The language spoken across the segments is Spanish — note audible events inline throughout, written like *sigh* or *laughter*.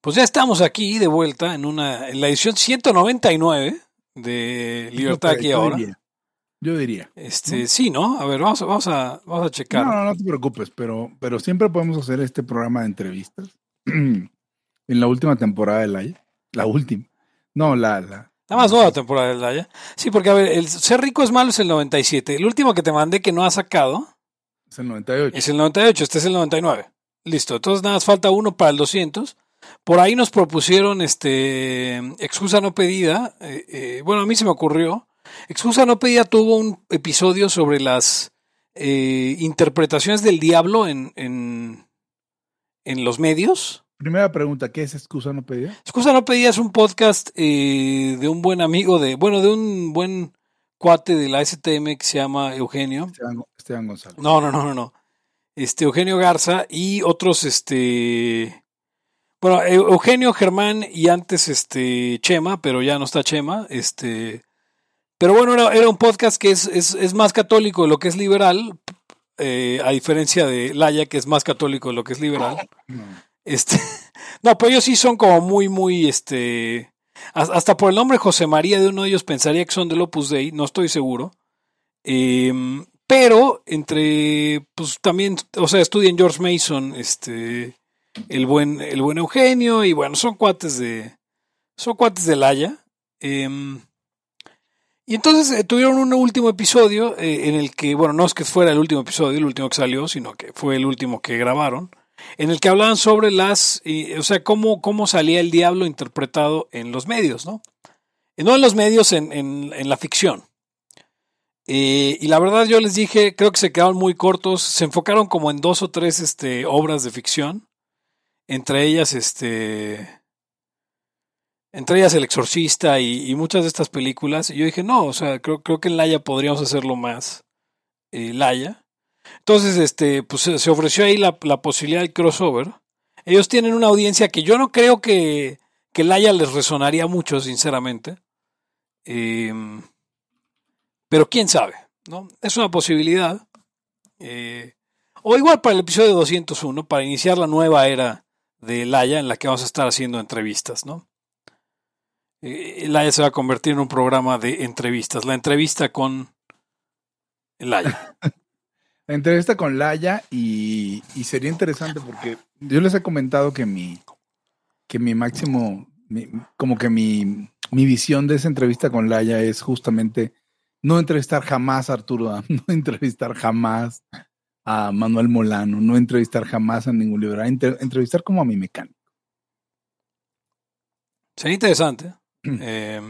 Pues ya estamos aquí de vuelta en una en la edición 199 de Libertad aquí ahora. Yo diría. Este, sí, ¿no? A ver, vamos a, vamos a, vamos a checar. No, no, no te preocupes, pero, pero siempre podemos hacer este programa de entrevistas. *clears throat* en la última temporada de la La última. No, la, la. La más nueva temporada de Laia. Sí, porque a ver, el ser rico es malo es el 97. El último que te mandé que no ha sacado. Es el 98. Es el 98, este es el 99. Listo, entonces nada más falta uno para el 200. Por ahí nos propusieron este excusa no pedida. Eh, eh, bueno, a mí se me ocurrió. Excusa no pedida tuvo un episodio sobre las eh, interpretaciones del diablo en, en, en los medios. Primera pregunta, ¿qué es Excusa no pedida? Excusa no pedida es un podcast eh, de un buen amigo de, bueno, de un buen cuate de la STM que se llama Eugenio. Esteban, Esteban González. No, no, no, no, no. Este Eugenio Garza y otros, este, bueno, Eugenio, Germán y antes este Chema, pero ya no está Chema, este, pero bueno, era, era un podcast que es, es, es, más católico de lo que es liberal, eh, a diferencia de Laya, que es más católico de lo que es liberal. Este, *laughs* no, pero ellos sí son como muy, muy, este, hasta por el nombre José María de uno de ellos pensaría que son del Opus Dei, no estoy seguro. Eh, pero entre, pues también, o sea, estudian George Mason, este, el buen, el buen Eugenio, y bueno, son cuates de, son cuates de Laya. Eh, y entonces eh, tuvieron un último episodio eh, en el que, bueno, no es que fuera el último episodio, el último que salió, sino que fue el último que grabaron, en el que hablaban sobre las, o sea, cómo, cómo salía el diablo interpretado en los medios, ¿no? No en los medios, en, en, en la ficción. Eh, y la verdad yo les dije, creo que se quedaron muy cortos, se enfocaron como en dos o tres este, obras de ficción, entre ellas, este, entre ellas El Exorcista y, muchas de estas películas. Y yo dije, no, o sea, creo, que en Laia podríamos hacerlo más eh, Laia. Entonces, este, pues se ofreció ahí la, posibilidad del crossover. Ellos tienen una audiencia que yo no creo que, que Laia les resonaría mucho, sinceramente. Eh, pero quién sabe, ¿no? Es una posibilidad. Eh, o igual para el episodio 201, para iniciar la nueva era de Laia en la que vamos a estar haciendo entrevistas, ¿no? Eh, Laia se va a convertir en un programa de entrevistas. La entrevista con Laia. *laughs* la entrevista con Laia y, y, sería interesante porque yo les he comentado que mi, que mi máximo, como que mi, mi visión de esa entrevista con Laia es justamente no entrevistar jamás a Arturo *laughs* no entrevistar jamás a Manuel Molano, no entrevistar jamás a ningún liberal, entrevistar como a mi mecánico. Sería interesante. eh,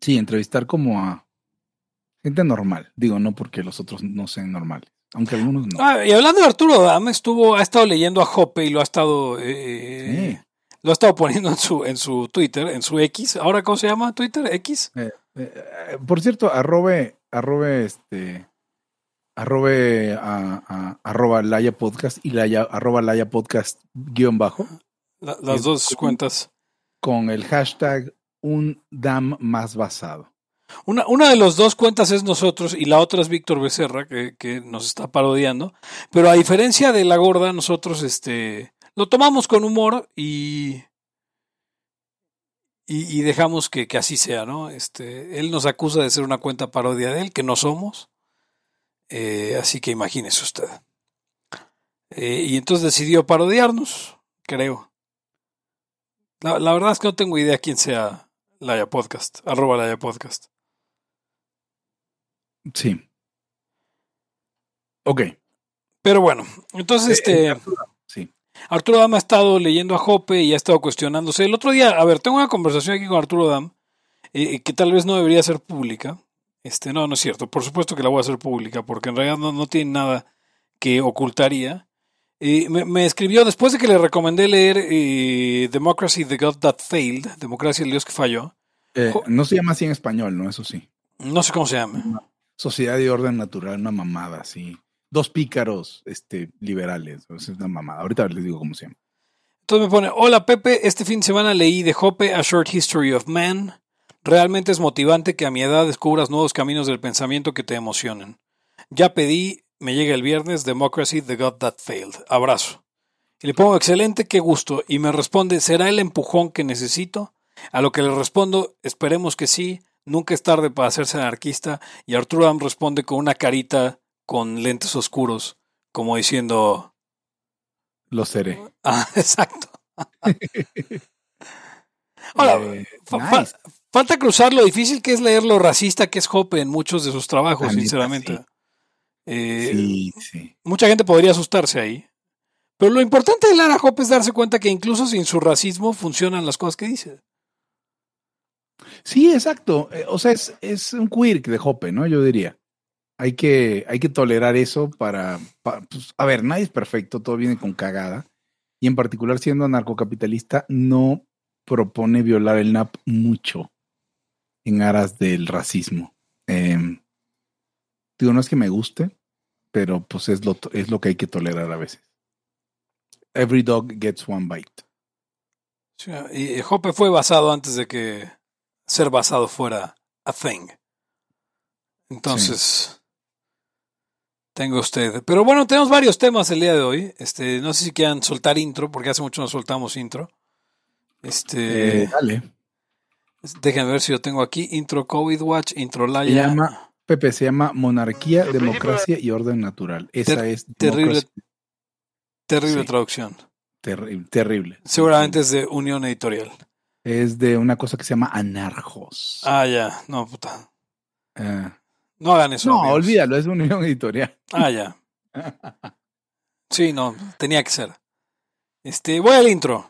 sí, entrevistar como a gente normal. Digo, no porque los otros no sean normales, aunque algunos no. Ah, y hablando de Arturo Dam, estuvo, ha estado leyendo a Jope y lo ha estado, eh, sí. lo ha estado poniendo en su, en su Twitter, en su X. ¿Ahora cómo se llama Twitter? ¿X? Eh, eh, por cierto, arrobe, arrobe este, arrobe a, a, arroba Laya Podcast y Laya, arroba Laya Podcast guion bajo. La, las dos con, cuentas. Con el hashtag un DAM más basado. Una, una de las dos cuentas es nosotros y la otra es Víctor Becerra, que, que, nos está parodiando. Pero a diferencia de la gorda, nosotros este, lo tomamos con humor y, y, y dejamos que, que, así sea, ¿no? Este, él nos acusa de ser una cuenta parodia de él, que no somos. Eh, así que imagínese usted. Eh, y entonces decidió parodiarnos, creo. La, la, verdad es que no tengo idea quién sea Laya Podcast, arroba Laya Podcast. Sí. Ok. Pero bueno, entonces este. Eh, Arturo, sí. Arturo Dam ha estado leyendo a Jope y ha estado cuestionándose. El otro día, a ver, tengo una conversación aquí con Arturo Dam eh, que tal vez no debería ser pública. Este, no, no es cierto. Por supuesto que la voy a hacer pública porque en realidad no, no tiene nada que ocultaría. Eh, me, me, escribió después de que le recomendé leer eh, Democracy, the God That Failed, Democracia, el Dios que falló. Eh, no se llama así en español, ¿no? Eso sí. No sé cómo se llama. Sociedad de orden natural, una mamada, sí. Dos pícaros este, liberales. Es una mamada. Ahorita les digo cómo se llama. Entonces me pone, hola Pepe, este fin de semana leí de Hoppe A Short History of Man. Realmente es motivante que a mi edad descubras nuevos caminos del pensamiento que te emocionen. Ya pedí, me llega el viernes, Democracy, The God That Failed. Abrazo. Y le pongo, excelente, qué gusto. Y me responde, ¿será el empujón que necesito? A lo que le respondo, esperemos que sí, nunca es tarde para hacerse anarquista. Y Arturo Am responde con una carita con lentes oscuros, como diciendo... Lo seré. *laughs* Ah, exacto. *laughs* Ahora, Eh, nice. Fa- falta cruzar lo difícil que es leer lo racista que es Hoppe en muchos de sus trabajos, sinceramente. sí. Eh, Sí, sí. Mucha gente podría asustarse ahí. Pero lo importante de Lara Hoppe es darse cuenta que incluso sin su racismo funcionan las cosas que dice. Sí, exacto. Eh, O sea, es, es un quirk de Hoppe, ¿no? Yo diría. Hay que, hay que tolerar eso para, pa- pues, a ver, nadie es perfecto, todo viene con cagada. Y en particular, siendo anarcocapitalista, no propone violar el NAP mucho en aras del racismo. Em, digo, no es que me guste, pero pues es lo, es lo que hay que tolerar a veces. Every dog gets one bite. Sí, Y Hoppe fue basado antes de que ser basado fuera a thing. Entonces, tengo usted. Pero bueno, tenemos varios temas el día de hoy. Este, no sé si quieran soltar intro, porque hace mucho no soltamos intro. Este, Eh, dale. Déjenme ver si yo tengo aquí intro COVID Watch, intro Se Laya. llama, Pepe, se llama Monarquía, El Democracia y Orden Natural. Esa Ter- es terrible democracia- Terrible sí. traducción. terri- terrible. Seguramente es de Unión Editorial. Es de una cosa que se llama anarjos. Ah, ya. No, puta. Ah. No hagan eso. no, amigos. olvídalo, es Unión Editorial. Ah, ya. *laughs* Sí, no, tenía que ser. Este, voy al intro.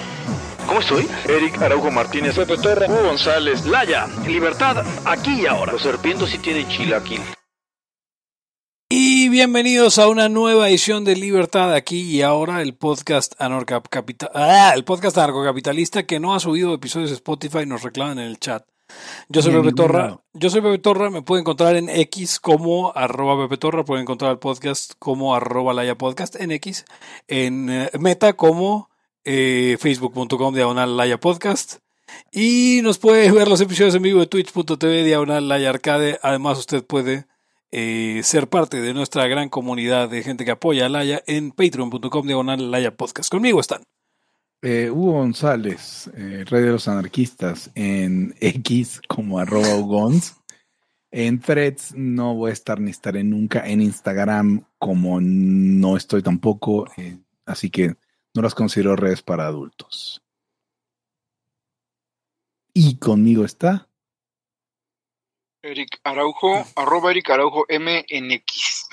¿Cómo estoy? Eric Araujo Martínez, Pepe Torre, Hugo González, Laya, libertad aquí y ahora. Los serpientes sí tienen chilaquil. Y bienvenidos a una nueva edición de Libertad aquí y ahora, el podcast anarcocapita- ah, el podcast anarcocapitalista que no ha subido episodios de Spotify, nos reclaman en el chat. Yo soy Pepe Torra. Yo soy Pepe Torra. Me pueden encontrar en X como arroba Pepe Torra. Pueden encontrar el podcast como arroba Laya Podcast en X. En eh, Meta como eh, facebook.com diagonal Laya Podcast. Y nos puede ver los episodios en vivo de twitch.tv diagonal Laya Arcade. Además, usted puede eh, ser parte de nuestra gran comunidad de gente que apoya a Laya en patreon.com diagonal Laya Podcast. Conmigo están. Eh, Hugo González, eh, de los Anarquistas, en X como arroba Ugons. En Threads no voy a estar ni estaré nunca. En Instagram como no estoy tampoco. así que no las considero redes para adultos. Y conmigo está. Eric Araujo, arroba Eric Araujo MNX.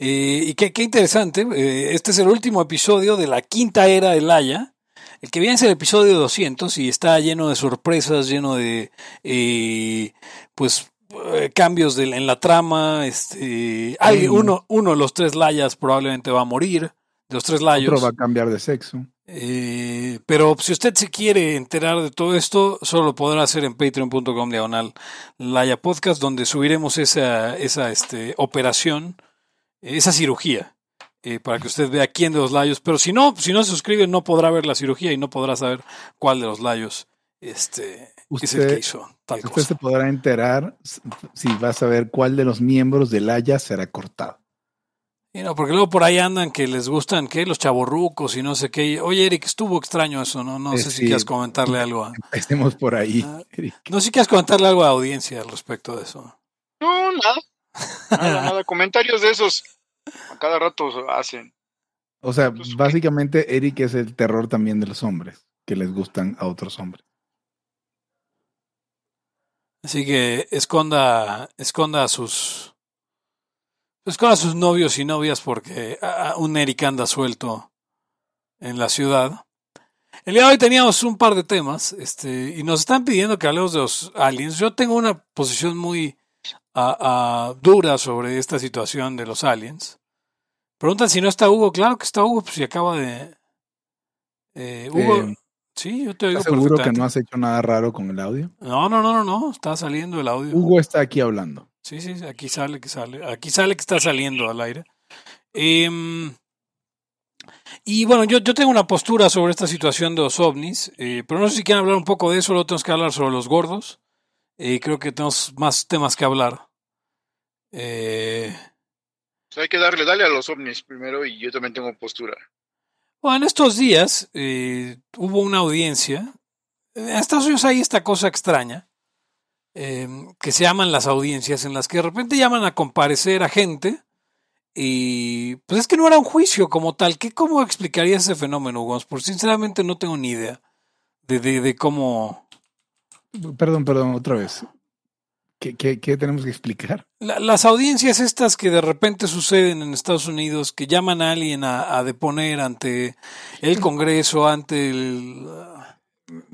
Eh, y qué, qué interesante, eh, este es el último episodio de la quinta era de Laia. El que viene es el episodio 200 y está lleno de sorpresas, lleno de eh, pues eh, cambios de- en la trama. Este, hay Mm. uno, uno de los tres Layas probablemente va a morir, los tres Layos. Otro va a cambiar de sexo. Eh, pero si usted se quiere enterar de todo esto, solo lo podrá hacer en patreon.com diagonal Laya Podcast, donde subiremos esa, esa este, operación, esa cirugía, eh, para que usted vea quién de los layos. Pero si no, si no se suscribe, no podrá ver la cirugía y no podrá saber cuál de los layos este, es el Usted- que hizo tal Usted cosa. se podrá enterar si va a saber cuál de los miembros del Haya será cortado. Y no, porque luego por ahí andan que les gustan que los chavorrucos y no sé qué. Oye, Eric, estuvo extraño eso, ¿no? No Eh, sé si sí. quieres comentarle algo a... Estemos por ahí. Ah. Eric. No sé si quieres comentarle algo a la audiencia al respecto de eso. No, nada. Nada, nada. *laughs* Comentarios de esos a cada rato hacen. O sea, básicamente Eric es el terror también de los hombres, que les gustan a otros hombres. Así que esconda, esconda a sus, esconda a sus novios y novias porque un Eric anda suelto en la ciudad. El día de hoy teníamos un par de temas, este, y nos están pidiendo que hablemos de los aliens. Yo tengo una posición muy ah, dura sobre esta situación de los aliens. Preguntan si no está Hugo. Claro que está Hugo, pues si acaba de. Eh, Hugo. Eh, sí, yo te oigo ¿Estás seguro que no has hecho nada raro con el audio? No, no, no, no, no. Está saliendo el audio. Hugo está aquí hablando. Sí, sí, aquí sale que sale. Aquí sale que está saliendo al aire. Em, y bueno, yo, yo tengo una postura sobre esta situación de los ovnis, eh, pero no sé si quieren hablar un poco de eso, luego tenemos que hablar sobre los gordos. Eh, creo que tenemos más temas que hablar. Eh, Pues hay que darle, dale a los ovnis primero y yo también tengo postura. bueno, en estos días hubo una audiencia. En Estados Unidos hay esta cosa extraña eh, que se llaman las audiencias, en las que de repente llaman a comparecer a gente y pues es que no era un juicio como tal. ¿Qué, ¿Cómo explicarías ese fenómeno, Gonz? Por sinceramente no tengo ni idea de, de, de cómo... Perdón, perdón, otra vez. ¿Qué, qué, qué tenemos que explicar? La- las audiencias estas que de repente suceden en Estados Unidos, que llaman a alguien a, a deponer ante el Congreso, ante el...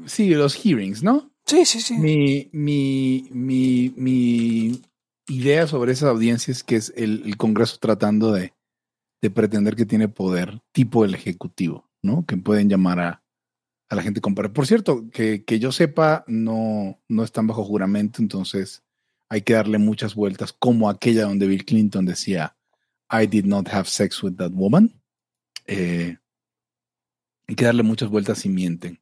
Sí, los hearings, ¿no? Sí, sí, sí. Mi, mi, mi, mi idea sobre esas audiencias es que es el, Congreso tratando de, de pretender que tiene poder, tipo el Ejecutivo, ¿no? Que pueden llamar a, a la gente comparar. Por cierto, que, que yo sepa, no, no están bajo juramento, entonces hay que darle muchas vueltas, como aquella donde Bill Clinton decía, I did not have sex with that woman. Eh, hay que darle muchas vueltas si mienten.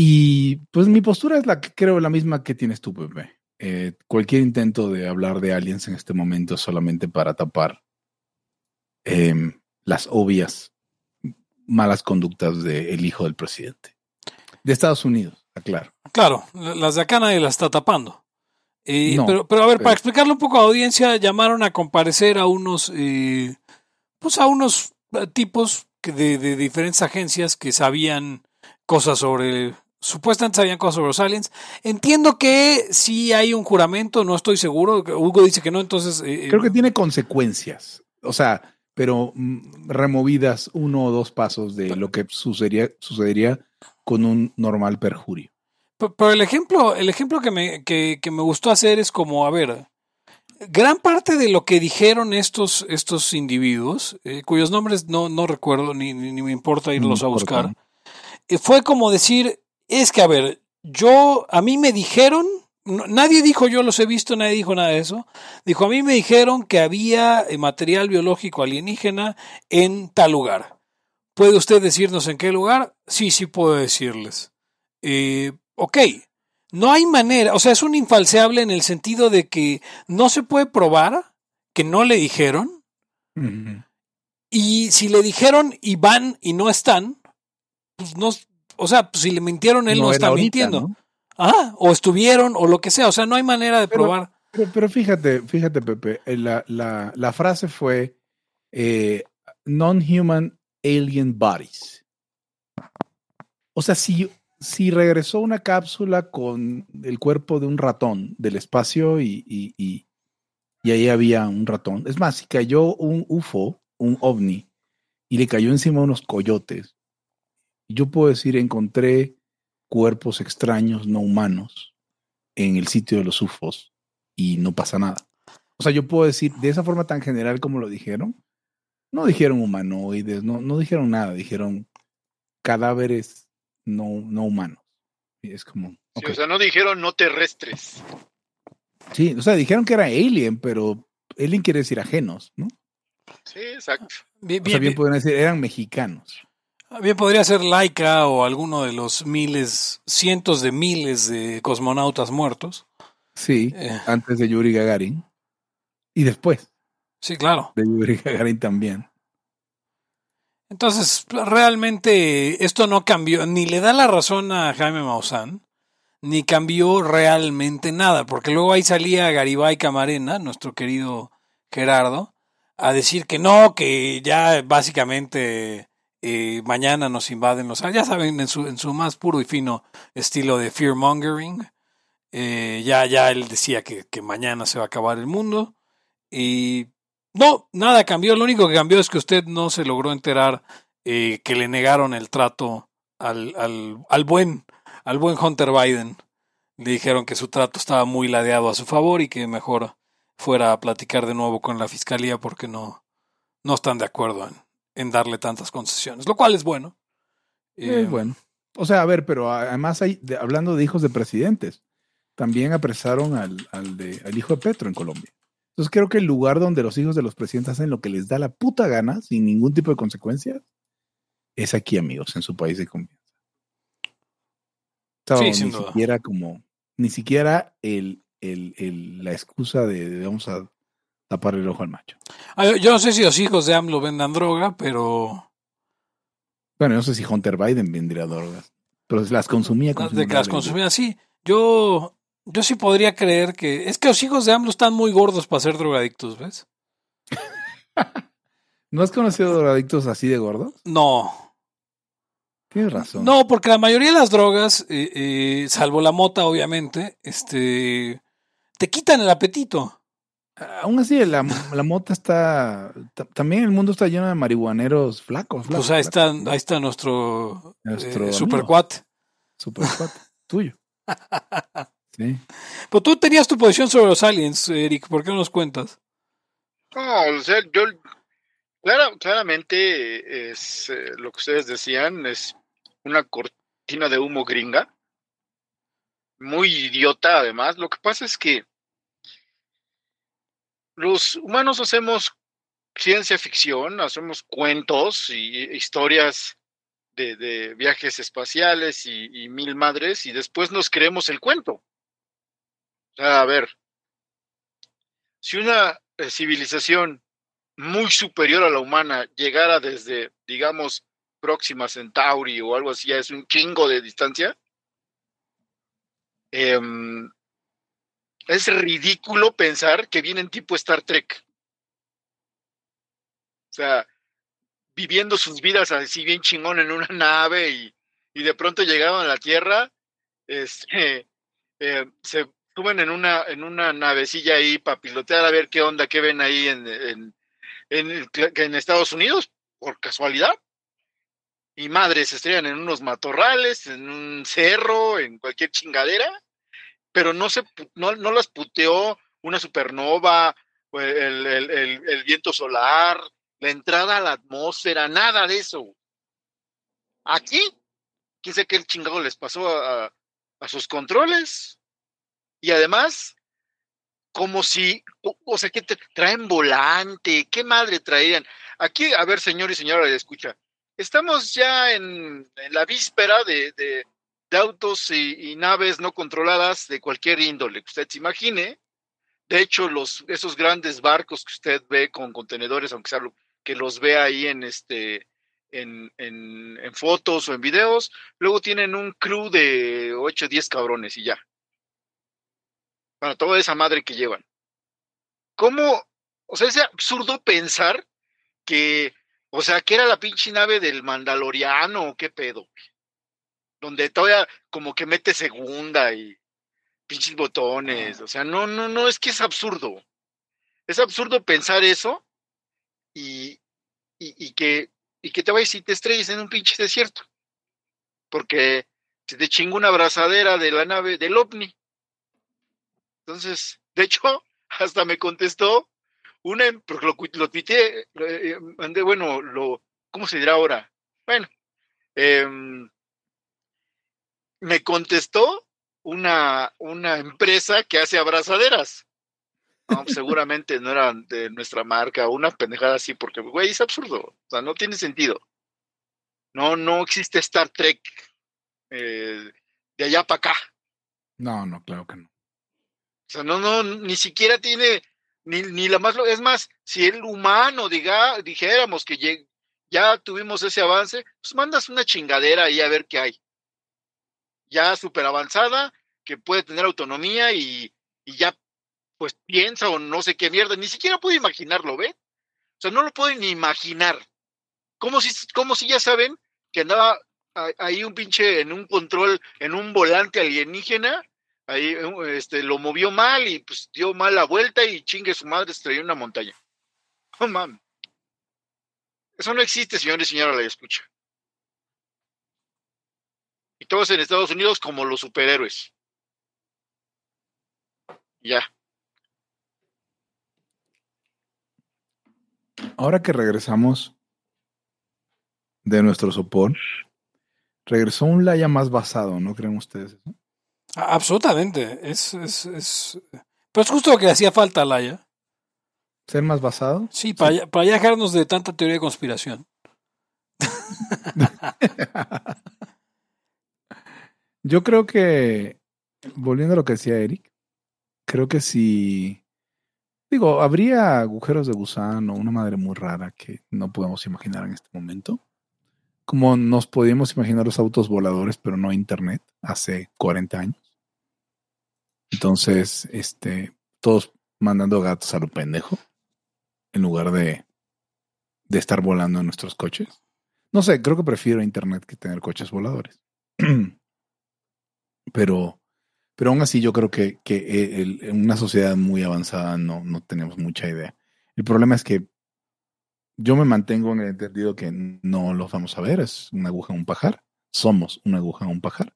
Y pues mi postura es la que creo la misma que tienes tú, Pepe. Eh, cualquier intento de hablar de aliens en este momento es solamente para tapar em, las obvias malas conductas del hijo del presidente. De Estados Unidos, aclaro. Claro, las de acá nadie las está tapando. Eh, No, pero, pero a ver, pero- para explicarle un poco a la audiencia, llamaron a comparecer a unos, eh, pues a unos tipos de, de diferentes agencias que sabían cosas sobre, supuestamente sabían cosas sobre los aliens. Entiendo que sí hay un juramento, no estoy seguro. Hugo dice que no, entonces. eh, Creo que tiene consecuencias. O sea, pero mm, removidas uno o dos pasos de lo que sucedería, sucedería con un normal perjurio. Pe- Pero el ejemplo, el ejemplo que me, que, que me gustó hacer es como, a ver, gran parte de lo que dijeron estos, estos individuos, eh, cuyos nombres no, no recuerdo ni, ni, ni me importa irlos No a buscar, importa. eh, fue como decir, es que, a ver, yo, a mí me dijeron, no- nadie dijo yo los he visto, nadie dijo nada de eso, dijo, a mí me dijeron que había eh, material biológico alienígena en tal lugar. ¿Puede usted decirnos en qué lugar? Sí, sí puedo decirles. Eh, ok, no hay manera, o sea, es un infalseable en el sentido de que no se puede probar que no le dijeron, y si le dijeron y van y no están, pues no, o sea, pues si le mintieron, él no, está ahorita, mintiendo. ¿no? Ah, o estuvieron, o lo que sea, o sea, no hay manera de Pero- probar. Pero, pero fíjate, fíjate, Pepe, eh, la, la, la frase fue eh, non-human alien bodies. O sea, si, si regresó una cápsula con el cuerpo de un ratón del espacio y, y, y- y ahí había un ratón. Es más, si cayó un UFO, un ovni, y le cayó encima unos coyotes, yo puedo decir, encontré cuerpos extraños no humanos en el sitio de los UFOs y no pasa nada. O sea, yo puedo decir de esa forma tan general como lo dijeron, no dijeron humanoides, no, no dijeron nada, dijeron cadáveres no, no humanos. Y es como, Sí. O sea, no dijeron no terrestres. sí, o sea, dijeron que era alien, pero alien quiere decir ajenos, ¿no? Sí, exacto. Bien, O sea, bien- bien pueden decir, eran mexicanos. Bien podría ser Laika o alguno de los miles, cientos de miles de cosmonautas muertos. Sí, Eh, antes de Yuri Gagarin. Y después sí, claro. de Yuri Gagarin también. Entonces, realmente esto no cambió, ni le da la razón a Jaime Maussan, ni cambió realmente nada, porque luego ahí salía Garibay Camarena, nuestro querido Gerardo, a decir que no, que ya básicamente eh, mañana nos invaden los... Ya saben, en su, en su más puro y fino estilo de fear mongering. Eh, ya, ya él decía que, que mañana se va a acabar el mundo. Y no, nada cambió. Lo único que cambió es que usted no se logró enterar eh, que le negaron el trato al, al, al, buen, al buen Hunter Biden. Le dijeron que su trato estaba muy ladeado a su favor y que mejor fuera a platicar de nuevo con la fiscalía porque no, no están de acuerdo en, en darle tantas concesiones, lo cual es bueno. Eh, bueno. O sea, a ver, pero además hay, de, hablando de hijos de presidentes, también apresaron al, al, de, al hijo de Petro en Colombia. Entonces creo que el lugar donde los hijos de los presidentes hacen lo que les da la puta gana, sin ningún tipo de consecuencias, es aquí, amigos, en su país de confianza. Sí, ni sin duda. siquiera como, ni siquiera el, el, el- la excusa de, de vamos a tapar el ojo al macho. Ah, Yo no sé si los hijos de AMLO vendan droga, pero Bueno, no sé si Hunter Biden vendría drogas, pero las consumía. de consumía que las consumían sí. Yo, yo sí podría creer que es que los hijos de AMLO están muy gordos para ser drogadictos, ¿ves? *laughs* ¿No has conocido drogadictos así de gordos? No, Tienes razón. no, porque la mayoría de las drogas, eh, eh, salvo la mota, obviamente, este, te quitan el apetito. Aún así, la, la mota está. ta- También el mundo está lleno de marihuaneros flacos. flacos Pues ahí flacos. está, ahí está nuestro, Nuestro eh, amigo. super cuate. Super cuate, tuyo. *laughs* Sí. Pero tú tenías tu posición sobre los aliens, Eric, ¿por qué no nos cuentas? No, o sea, yo clara- claramente es eh, lo que ustedes decían, es una cortina de humo gringa. Muy idiota, además. Lo que pasa es que los humanos hacemos ciencia ficción, hacemos cuentos y historias de, viajes espaciales y, y mil madres, y después nos creemos el cuento. O sea, a ver, si una eh, civilización muy superior a la humana llegara desde, digamos, Próxima Centauri o algo así, es un chingo de distancia, em, es ridículo pensar que vienen tipo Star Trek. O sea, viviendo sus vidas así bien chingón en una *laughs* nave y, y de pronto llegaban a la Tierra, este, *laughs* eh, se suben en una, en una navecilla ahí para pilotear a ver qué onda, qué ven ahí en, en, en, Estados Unidos, por casualidad. Y madres se estrellan en unos matorrales, en un cerro, en cualquier chingadera, pero no, se, no, no las puteó una supernova, el, el, el, viento solar, la entrada a la atmósfera, nada de eso. Aquí, quién sabe qué chingado les pasó a, a sus controles. Y además, como si, o, sea, que traen volante, qué madre traían. Aquí, a ver, señor y señora, escucha. Estamos ya en, en la víspera de, de autos y, naves no controladas de cualquier índole que usted se imagine. De hecho, los, esos grandes barcos que usted ve con contenedores, aunque sea lo, que los ve ahí en este en, en, fotos o en videos, luego tienen un crew de 8 o 10 cabrones y ya. Para toda esa madre que llevan. ¿Cómo? O sea, es absurdo pensar que, o sea, que era la pinche nave del Mandaloriano qué pedo. Donde todavía como que mete segunda y pinches botones. O sea, no, no, no, es que es absurdo. Es absurdo pensar eso y, y, y que, y que te vayas y te estrelles en un pinche desierto. Porque se te chinga una abrazadera de la nave del ovni. Entonces, de hecho, *laughs* hasta me contestó una, porque lo, lo tuiteé, eh, mandé, bueno, lo, ¿cómo se dirá ahora? Bueno, eh, me contestó una, una empresa que hace abrazaderas. No, seguramente no era de nuestra marca, una pendejada así, porque, güey, es absurdo. O sea, no tiene sentido. No, no existe Star Trek eh, de allá para acá. No, no, claro que no. O sea, no, no, ni siquiera tiene, ni, ni la más, es más, si el humano diga, dijéramos que ya tuvimos ese avance, pues mandas una chingadera ahí a ver qué hay. Ya súper avanzada, que puede tener autonomía y, y ya pues piensa o no sé qué mierda, ni siquiera puedo imaginarlo, ¿ve? O sea, no lo puedo ni imaginar. Como si, como si ya saben que andaba ahí un pinche en un control, en un volante alienígena, ahí eh, este, lo movió mal y pues dio mal la vuelta y chingue su madre estrelló una montaña. Oh, mam. Eso no existe, señores y señora, la escucha. Todos en Estados Unidos como los superhéroes. Ya. Ahora que regresamos de nuestro sopor, regresó un Laya más basado, ¿no creen ustedes eso? A- Absolutamente. Es, es, es... Pero es justo lo que hacía falta a Laia. ¿Ser más basado? Sí, para, ya- para ya dejarnos de tanta teoría de conspiración. *laughs* Yo creo que, volviendo a lo que decía Eric, creo que si, digo, habría agujeros de gusano, una madre muy rara que no podemos imaginar en este momento, como nos podíamos imaginar los autos voladores, pero no Internet, hace 40 años. Entonces, este, todos mandando gatos a lo pendejo, en lugar de, de estar volando en nuestros coches. No sé, creo que prefiero Internet que tener coches voladores. *clears throat* pero, pero aún así yo creo que, que en una sociedad muy avanzada no, no tenemos mucha idea. El problema es que yo me mantengo en el entendido que no los vamos a ver, es una aguja en un pajar, somos una aguja en un pajar.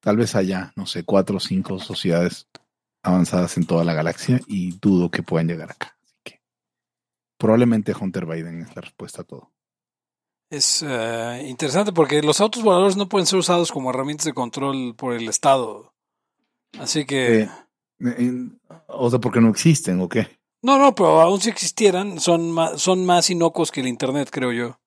Tal vez haya, no sé, cuatro o cinco sociedades avanzadas en toda la galaxia y dudo que puedan llegar acá. Así que probablemente Hunter Biden es la respuesta a todo. Es eh, interesante porque los autos voladores no pueden ser usados como herramientas de control por el Estado. Así que... Eh, eh, o sea, porque no existen, ¿o qué? No, no, pero aún si existieran, son más, son más inocuos que el Internet, creo yo.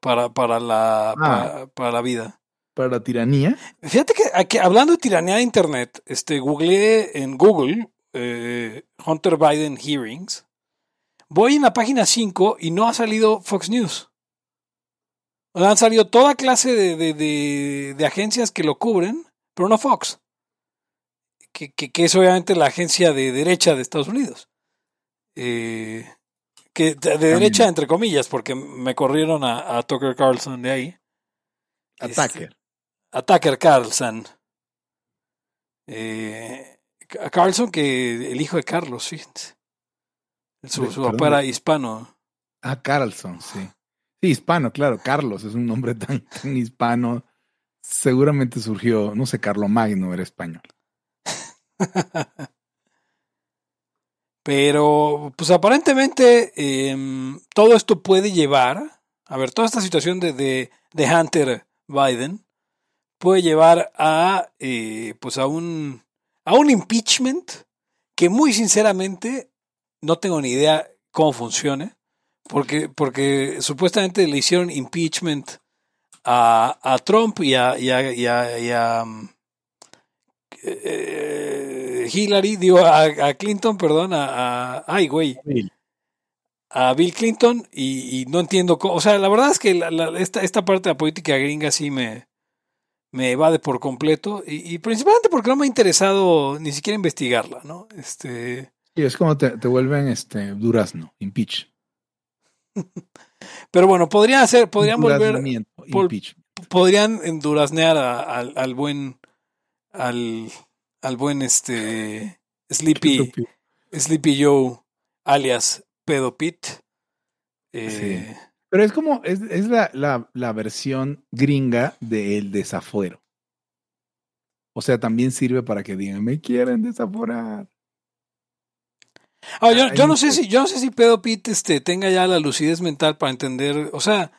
Para, para, la, para, para la vida. Para la tiranía. Fíjate que, aquí, hablando de tiranía de Internet, este, googleé en Google eh, Hunter Biden Hearings. Voy en la página 5 y no ha salido Fox News. Han salido toda clase de, de, de, de agencias que lo cubren, pero no Fox. Que, que, que es obviamente la agencia de derecha de Estados Unidos. Eh, que de, de derecha, entre comillas, porque me corrieron a, a Tucker Carlson de ahí. Este, a Tucker Carlson. Eh, a Carlson, que el hijo de Carlos, fíjense. Su, su papá era hispano. Ah, Carlson, sí. Sí, hispano, claro. Carlos es un nombre tan, *laughs* hispano. Seguramente surgió, no sé, Carlo Magno era español. *laughs* Pero, pues aparentemente eh, todo esto puede llevar, a ver, toda esta situación de, de, de Hunter Biden puede llevar a, eh, pues a un, a un impeachment que muy sinceramente no tengo ni idea cómo funcione, porque, porque supuestamente le hicieron impeachment a, a Trump y a, y a, y a, y a eh, Hillary, digo, a, a, Clinton, perdón, a, ay, güey, Bill. a Bill Clinton y, y, no entiendo cómo, o sea, la verdad es que la, la, esta, esta parte de la política gringa sí me, me evade por completo y, y, principalmente porque no me ha interesado ni siquiera investigarla, ¿no? Este... Sí, es como te, te vuelven este durazno, impeach. Pero bueno, podrían hacer, podrían volver, por, podrían enduraznear a, a, al buen, al, al buen este Sleepy, Sleepy Joe, alias Pedo Pit. Eh, sí. Pero es como, es, es la, la, la, versión gringa del desafuero. O sea, también sirve para que digan, me quieren desaforar. Ah, yo, yo, no sé si, yo no sé si Pedo Pit este, tenga ya la lucidez mental para entender, o sea,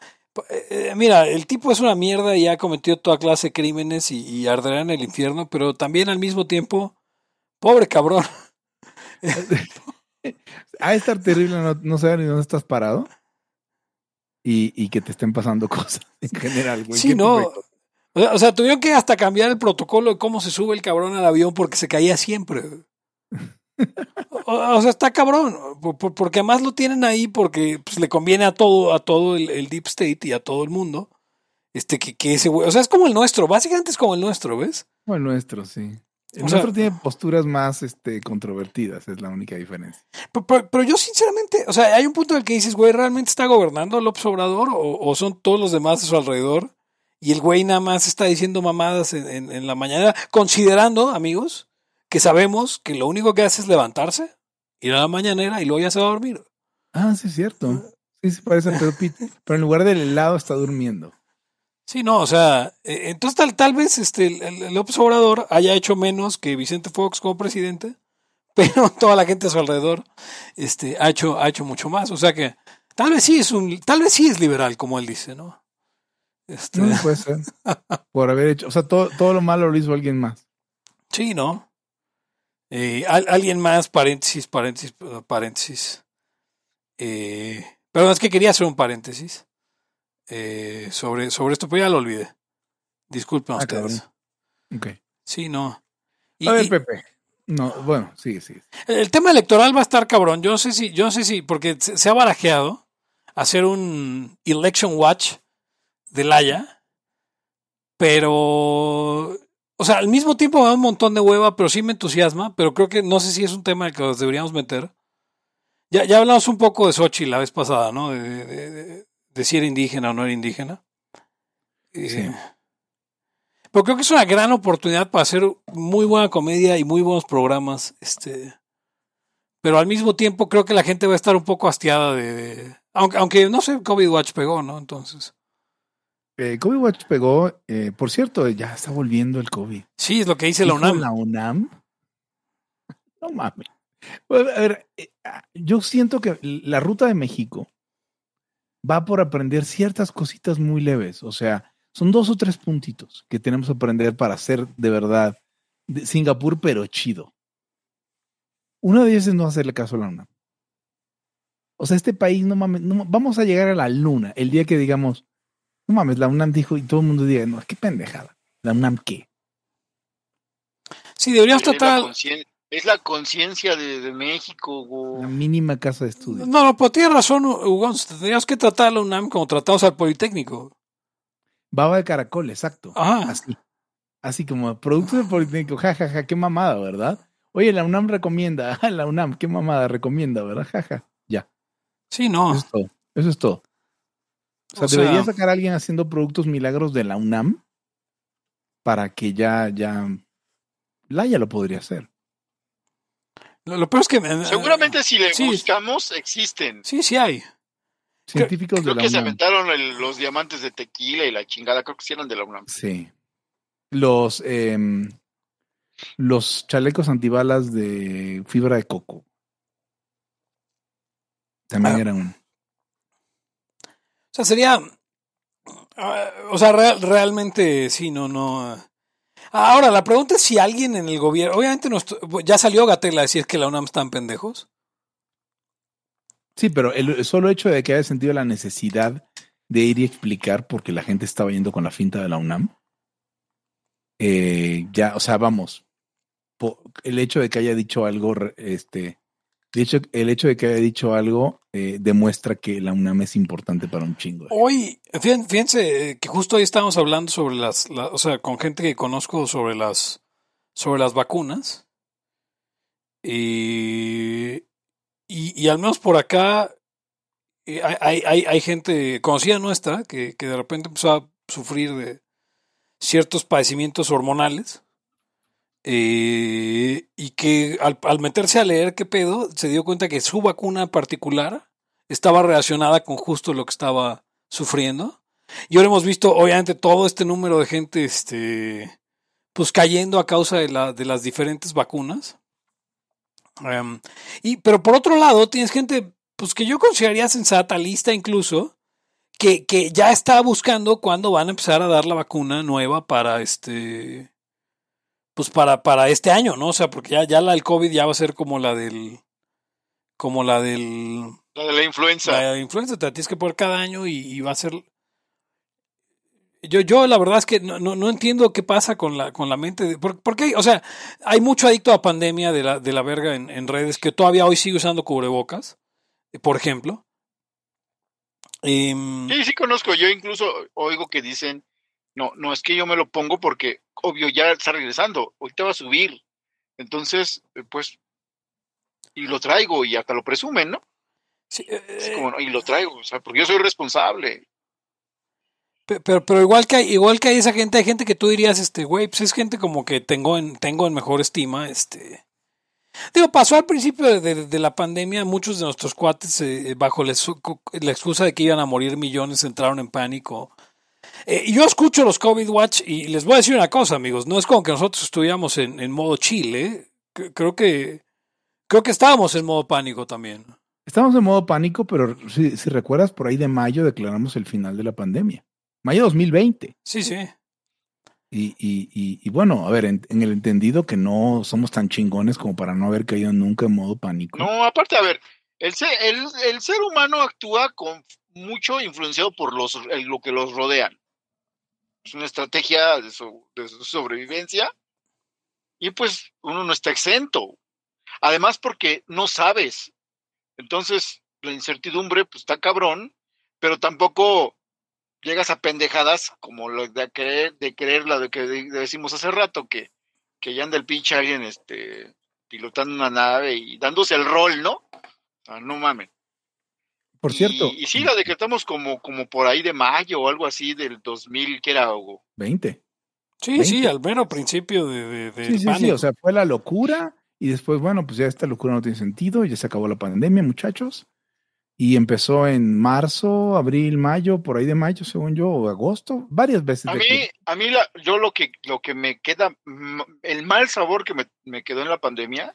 eh, mira, el tipo es una mierda y ha cometido toda clase de crímenes y, y arderá en el infierno, pero también al mismo tiempo, pobre cabrón. *laughs* a estar terrible no, no saber ni dónde estás parado y, y, que te estén pasando *laughs* cosas en general. Güey. Sí, no. O sea, tuvieron que hasta cambiar el protocolo de cómo se sube el cabrón al avión porque se caía siempre. O, o, sea, está cabrón, porque además lo tienen ahí porque pues, le conviene a todo, a todo el, el, deep state y a todo el mundo. Este, que, que ese güey, o sea, es como el nuestro, básicamente es como el nuestro, ¿ves? Como el nuestro, sí. El o nuestro sea, tiene posturas más este, controvertidas, es la única diferencia. Pero, pero, pero, yo sinceramente, o sea, hay un punto en el que dices, güey, ¿realmente está gobernando López Obrador o, o son todos los demás a su alrededor? y el güey nada más está diciendo mamadas en, en- en la mañana, considerando, amigos, que sabemos que lo único que hace es levantarse, ir a la mañanera y luego ya se va a dormir. Ah, sí, es cierto. Sí, se parece a Pedro Pitt, pero en lugar del helado está durmiendo. Sí, no, o sea, eh, entonces tal, tal vez este, López Obrador haya hecho menos que Vicente Fox como presidente, *laughs* pero toda la gente a su alrededor este, ha, hecho, ha hecho mucho más. O sea que tal vez sí es un, tal vez sí es liberal, como él dice, ¿no? Este, No puede ser. *laughs* Por haber hecho, o sea, todo, todo lo malo lo hizo alguien más. Sí, ¿no? Eh, al- alguien más, paréntesis, paréntesis, paréntesis. Eh, perdón, es que quería hacer un paréntesis eh, sobre, sobre esto, pero ya lo olvidé. Disculpen Ah, ustedes. cabrón. Ok. Sí, no. Y- A ver, y Pepe. No, bueno, sí, sí. el tema electoral va a estar cabrón. Yo no sé si, yo no sé si, porque se, se ha barajeado hacer un election watch de Laia, pero, o sea, al mismo tiempo me da un montón de hueva, pero sí me entusiasma, pero creo que no sé si es un tema que nos deberíamos meter. Ya, ya hablamos un poco de Sochi la vez pasada, ¿no? De, de- de- de si era indígena o no era indígena. Eh, Sí. Pero creo que es una gran oportunidad para hacer muy buena comedia y muy buenos programas. Este, pero al mismo tiempo creo que la gente va a estar un poco hastiada de. de- aunque, aunque no sé, COVID Watch pegó, ¿no? Entonces. Eh, COVID Watch pegó, eh, por cierto, ya está volviendo el COVID. Sí, es lo que dice la UNAM. La UNAM. *laughs* No mames. Bueno, a ver, eh, ah, yo siento que la ruta de México va por aprender ciertas cositas muy leves. O sea, son dos o tres puntitos que tenemos que aprender para ser de verdad de Singapur, pero chido. Una de ellas es no hacerle caso a la UNAM. O sea, este país, no mames, no- vamos a llegar a la luna el día que digamos, no mames, la UNAM dijo y todo el mundo diga, no, qué pendejada. ¿La UNAM qué? Sí, deberíamos Es tratar. Es la conciencia de, de México, güey. La mínima casa de estudios. No, no, pero tienes razón, Hugo. Tendríamos que tratar a la UNAM como tratamos al Politécnico. Baba de caracol, exacto. Ajá. Así. Así como producto del Politécnico, jajaja, ja, ja, qué mamada, ¿verdad? Oye, la UNAM recomienda, *laughs* la UNAM, qué mamada recomienda, ¿verdad? Jaja, ya. Sí, no. Eso es todo. Eso es todo. O sea, O sea- debería sacar a alguien haciendo productos milagros de la UNAM para que ya, ya, Laia lo podría hacer. Lo, lo peor es que. me- Seguramente si le sí. buscamos, existen. Sí, sí hay. Científicos Creo de que la se UNAM. aventaron el- los diamantes de tequila y la chingada. Creo que sí eran de la UNAM. Sí. Los, em, los chalecos antibalas de fibra de coco. También Ah. eran un. O sea, sería. ah, o sea, real- realmente sí, no, no. ah. Ahora, la pregunta es si alguien en el gobierno. Obviamente, no ya salió Gatel a decir que la UNAM están pendejos. Sí, pero el, solo hecho de que haya sentido la necesidad de ir y explicar porque la gente estaba yendo con la finta de la UNAM, eh, ya, o sea, vamos, el hecho de que haya dicho algo, este, de hecho, el hecho de que haya dicho algo eh, demuestra que la UNAM es importante para un chingo. Hoy, fíjen- fíjense eh, que justo hoy estábamos hablando sobre las, la- o sea, con gente que conozco sobre las, sobre las vacunas. Y, y, al menos por acá eh, hay, hay, hay- hay gente conocida nuestra que, que de repente empezó a sufrir de ciertos padecimientos hormonales. Eh, y que al, al meterse a leer qué pedo, se dio cuenta que su vacuna particular estaba relacionada con justo lo que estaba sufriendo. Y ahora hemos visto, obviamente, todo este número de gente, este, pues cayendo a causa de, la, de las diferentes vacunas. Em, y, pero por otro lado, tienes gente, pues que yo consideraría sensata, lista incluso, que, que ya está buscando cuándo van a empezar a dar la vacuna nueva para este, pues para, para este año, ¿no? O sea, porque ya, ya la del COVID ya va a ser como la del, como la del, La de la influenza. la influenza te la tienes que poner cada año y, y va a ser. Yo, yo la verdad es que no, no, no entiendo qué pasa con la, con la mente. De, por, porque, o sea, hay mucho adicto a pandemia de la, de la verga en, en redes que todavía hoy sigue usando cubrebocas, por ejemplo. Em, Sí, sí conozco. Yo incluso oigo que dicen, no, no es que yo me lo pongo porque, obvio, ya está regresando. Ahorita va a subir. Entonces, eh, pues, y lo traigo y hasta lo presumen, ¿no? sí, eh, Es como, no, y lo traigo, o sea, porque yo soy responsable. Pe- Pero, pero igual que hay, igual que hay esa gente, hay gente que tú dirías, este, güey, pues es gente como que tengo en, tengo en mejor estima, este. Digo, pasó al principio de, de- de la pandemia, muchos de nuestros cuates, eh, bajo la excusa de que iban a morir millones, entraron en pánico. Eh, y yo escucho los COVID Watch y les voy a decir una cosa, amigos, no es como que nosotros estuviéramos en, en modo chile, creo que, creo que estábamos en modo pánico también. Estamos en modo pánico, pero si, si recuerdas, por ahí de mayo declaramos el final de la pandemia. Mayo 2020. Sí, sí. Y, y, y, y bueno, a ver, en, en el entendido que no somos tan chingones como para no haber caído nunca en modo pánico. No, aparte, a ver, el ser, el, el ser humano actúa con mucho influenciado por los, el- lo que los rodean. Es una estrategia de, sobrevivencia y pues uno no está exento. Además porque no sabes. Entonces, la incertidumbre pues está cabrón, pero tampoco llegas a pendejadas como lo de creer, de creer la de que de- decimos hace rato, que, que ya anda el pinche alguien este, pilotando una nave y dándose el rol, ¿no? O sea, no mamen. Por Y- cierto, Y, sí, la decretamos como, como por ahí de mayo o algo así del 2000, que era Hugo. 20. Sí, sí, 20. al mero principio de, de- del Sí, sí, sí, o sea, fue la locura y después, bueno, pues ya esta locura no tiene sentido, ya se acabó la pandemia, muchachos. Y empezó en marzo, abril, mayo, por ahí de mayo, según yo, o agosto, varias veces. A de mí, que- a mí la, yo lo que, lo que me queda, el mal sabor que me, me quedó en la pandemia,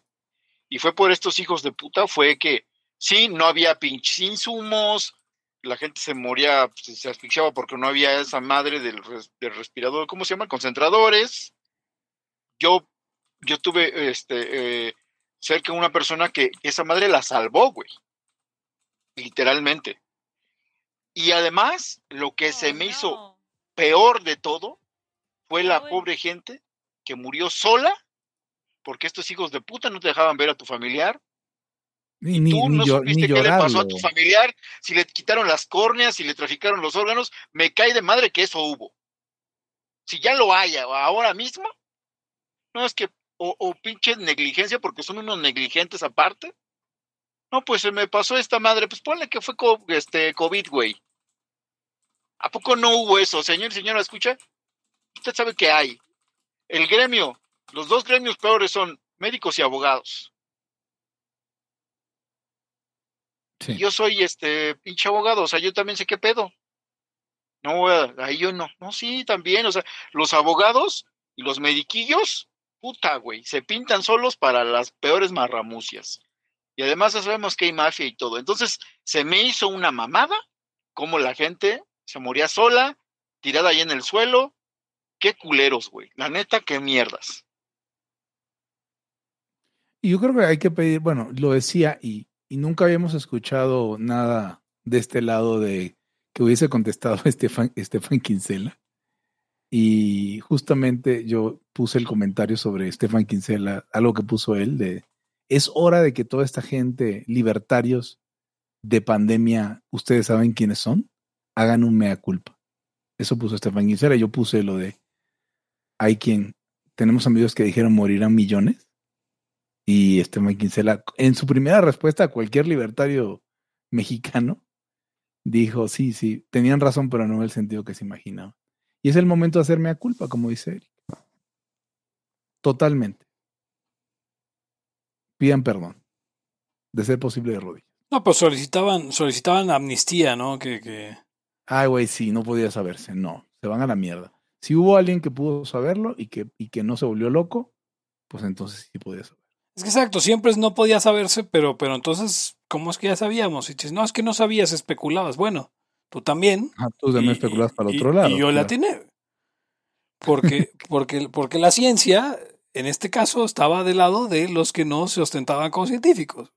y fue por estos hijos de puta, fue que sí, no había pinches insumos, la gente se moría, se, asfixiaba porque no había esa madre del, res- del respirador, ¿cómo se llama? Concentradores. Yo, yo tuve este, eh, cerca una persona que esa madre la salvó, güey. Literalmente. Y además, lo que se me hizo peor de todo fue la Uy. pobre gente que murió sola porque estos hijos de puta no te dejaban ver a tu familiar. Ni, ni, Tú no supiste ni qué le pasó a tu familiar, si le quitaron las córneas, si le traficaron los órganos. Me cae de madre que eso hubo. Si ya lo haya ahora mismo, no es que, o, o pinche negligencia porque son unos negligentes aparte. No, pues se me pasó esta madre, pues ponle que fue co- este COVID, güey. ¿A poco no hubo eso, señor y señora? ¿Escucha? Usted sabe que hay. El gremio, los dos gremios peores son médicos y abogados. Sí. Yo soy este pinche abogado, o sea, yo también sé qué pedo. No, eh, ahí yo no. No, sí, también, o sea, los abogados y los mediquillos, puta, güey, se pintan solos para las peores marramucias. Y además sabemos que hay mafia y todo. Entonces, se me hizo una mamada como la gente se moría sola, tirada ahí en el suelo. Qué culeros, güey. La neta, qué mierdas. Y yo creo que hay que pedir, bueno, lo decía y, y nunca habíamos escuchado nada de este lado de que hubiese contestado *laughs* Estefan, Estefan Quincela. Y justamente yo puse el comentario sobre Estefan Quincela, algo que puso él, de es hora de que toda esta gente, libertarios de pandemia, ustedes saben quiénes son, hagan un mea culpa. Eso puso Estefan Quincela. Yo puse lo de, hay quien, tenemos amigos que dijeron morirán millones. Y Esteban Quincela, en su primera respuesta a cualquier libertario mexicano, dijo, sí, sí, tenían razón, pero no en el sentido que se imaginaba. Y es el momento de hacerme a culpa, como dice Eric. Totalmente. Pidan perdón. De ser posible de rodillas. No, pues solicitaban, solicitaban amnistía, ¿no? Que, que... Ay, güey, sí, no podía saberse. No, se van a la mierda. Si hubo alguien que pudo saberlo y que, y que no se volvió loco, pues entonces sí podía saber. Es que exacto, siempre no podía saberse, pero, pero entonces, ¿cómo es que ya sabíamos? Y dices, no, es que no sabías, especulabas. Bueno, tú también. Ah, tú también especulas para y- otro lado. Y yo la tiene. Porque, *laughs* porque, porque la ciencia, en este caso, estaba del lado de los que no se ostentaban como científicos.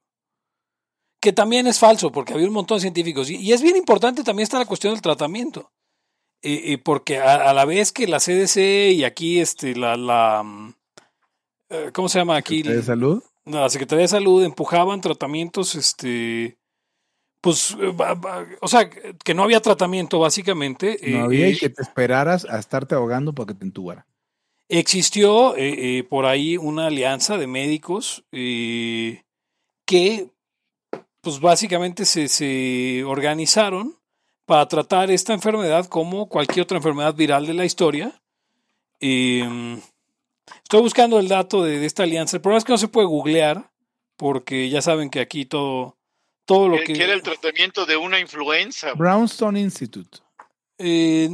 Que también es falso, porque había un montón de científicos. Y, y es bien importante también está la cuestión del tratamiento. Eh, eh, porque a, a la vez que la CDC y aquí este, la, la mm, ¿cómo se llama aquí? ¿De salud? la Secretaría de Salud empujaban tratamientos, este, pues, eh, o sea, que no había tratamiento básicamente. No eh, había eh, y que te esperaras a estarte ahogando para que te entubara. Existió eh, eh, por ahí una alianza de médicos eh, que, pues básicamente se, se organizaron para tratar esta enfermedad como cualquier otra enfermedad viral de la historia. Estoy buscando el dato de, de esta alianza. El problema es que no se puede googlear porque ya saben que aquí todo, todo lo Que, era el tratamiento de una influenza. Brownstone Institute. Eh,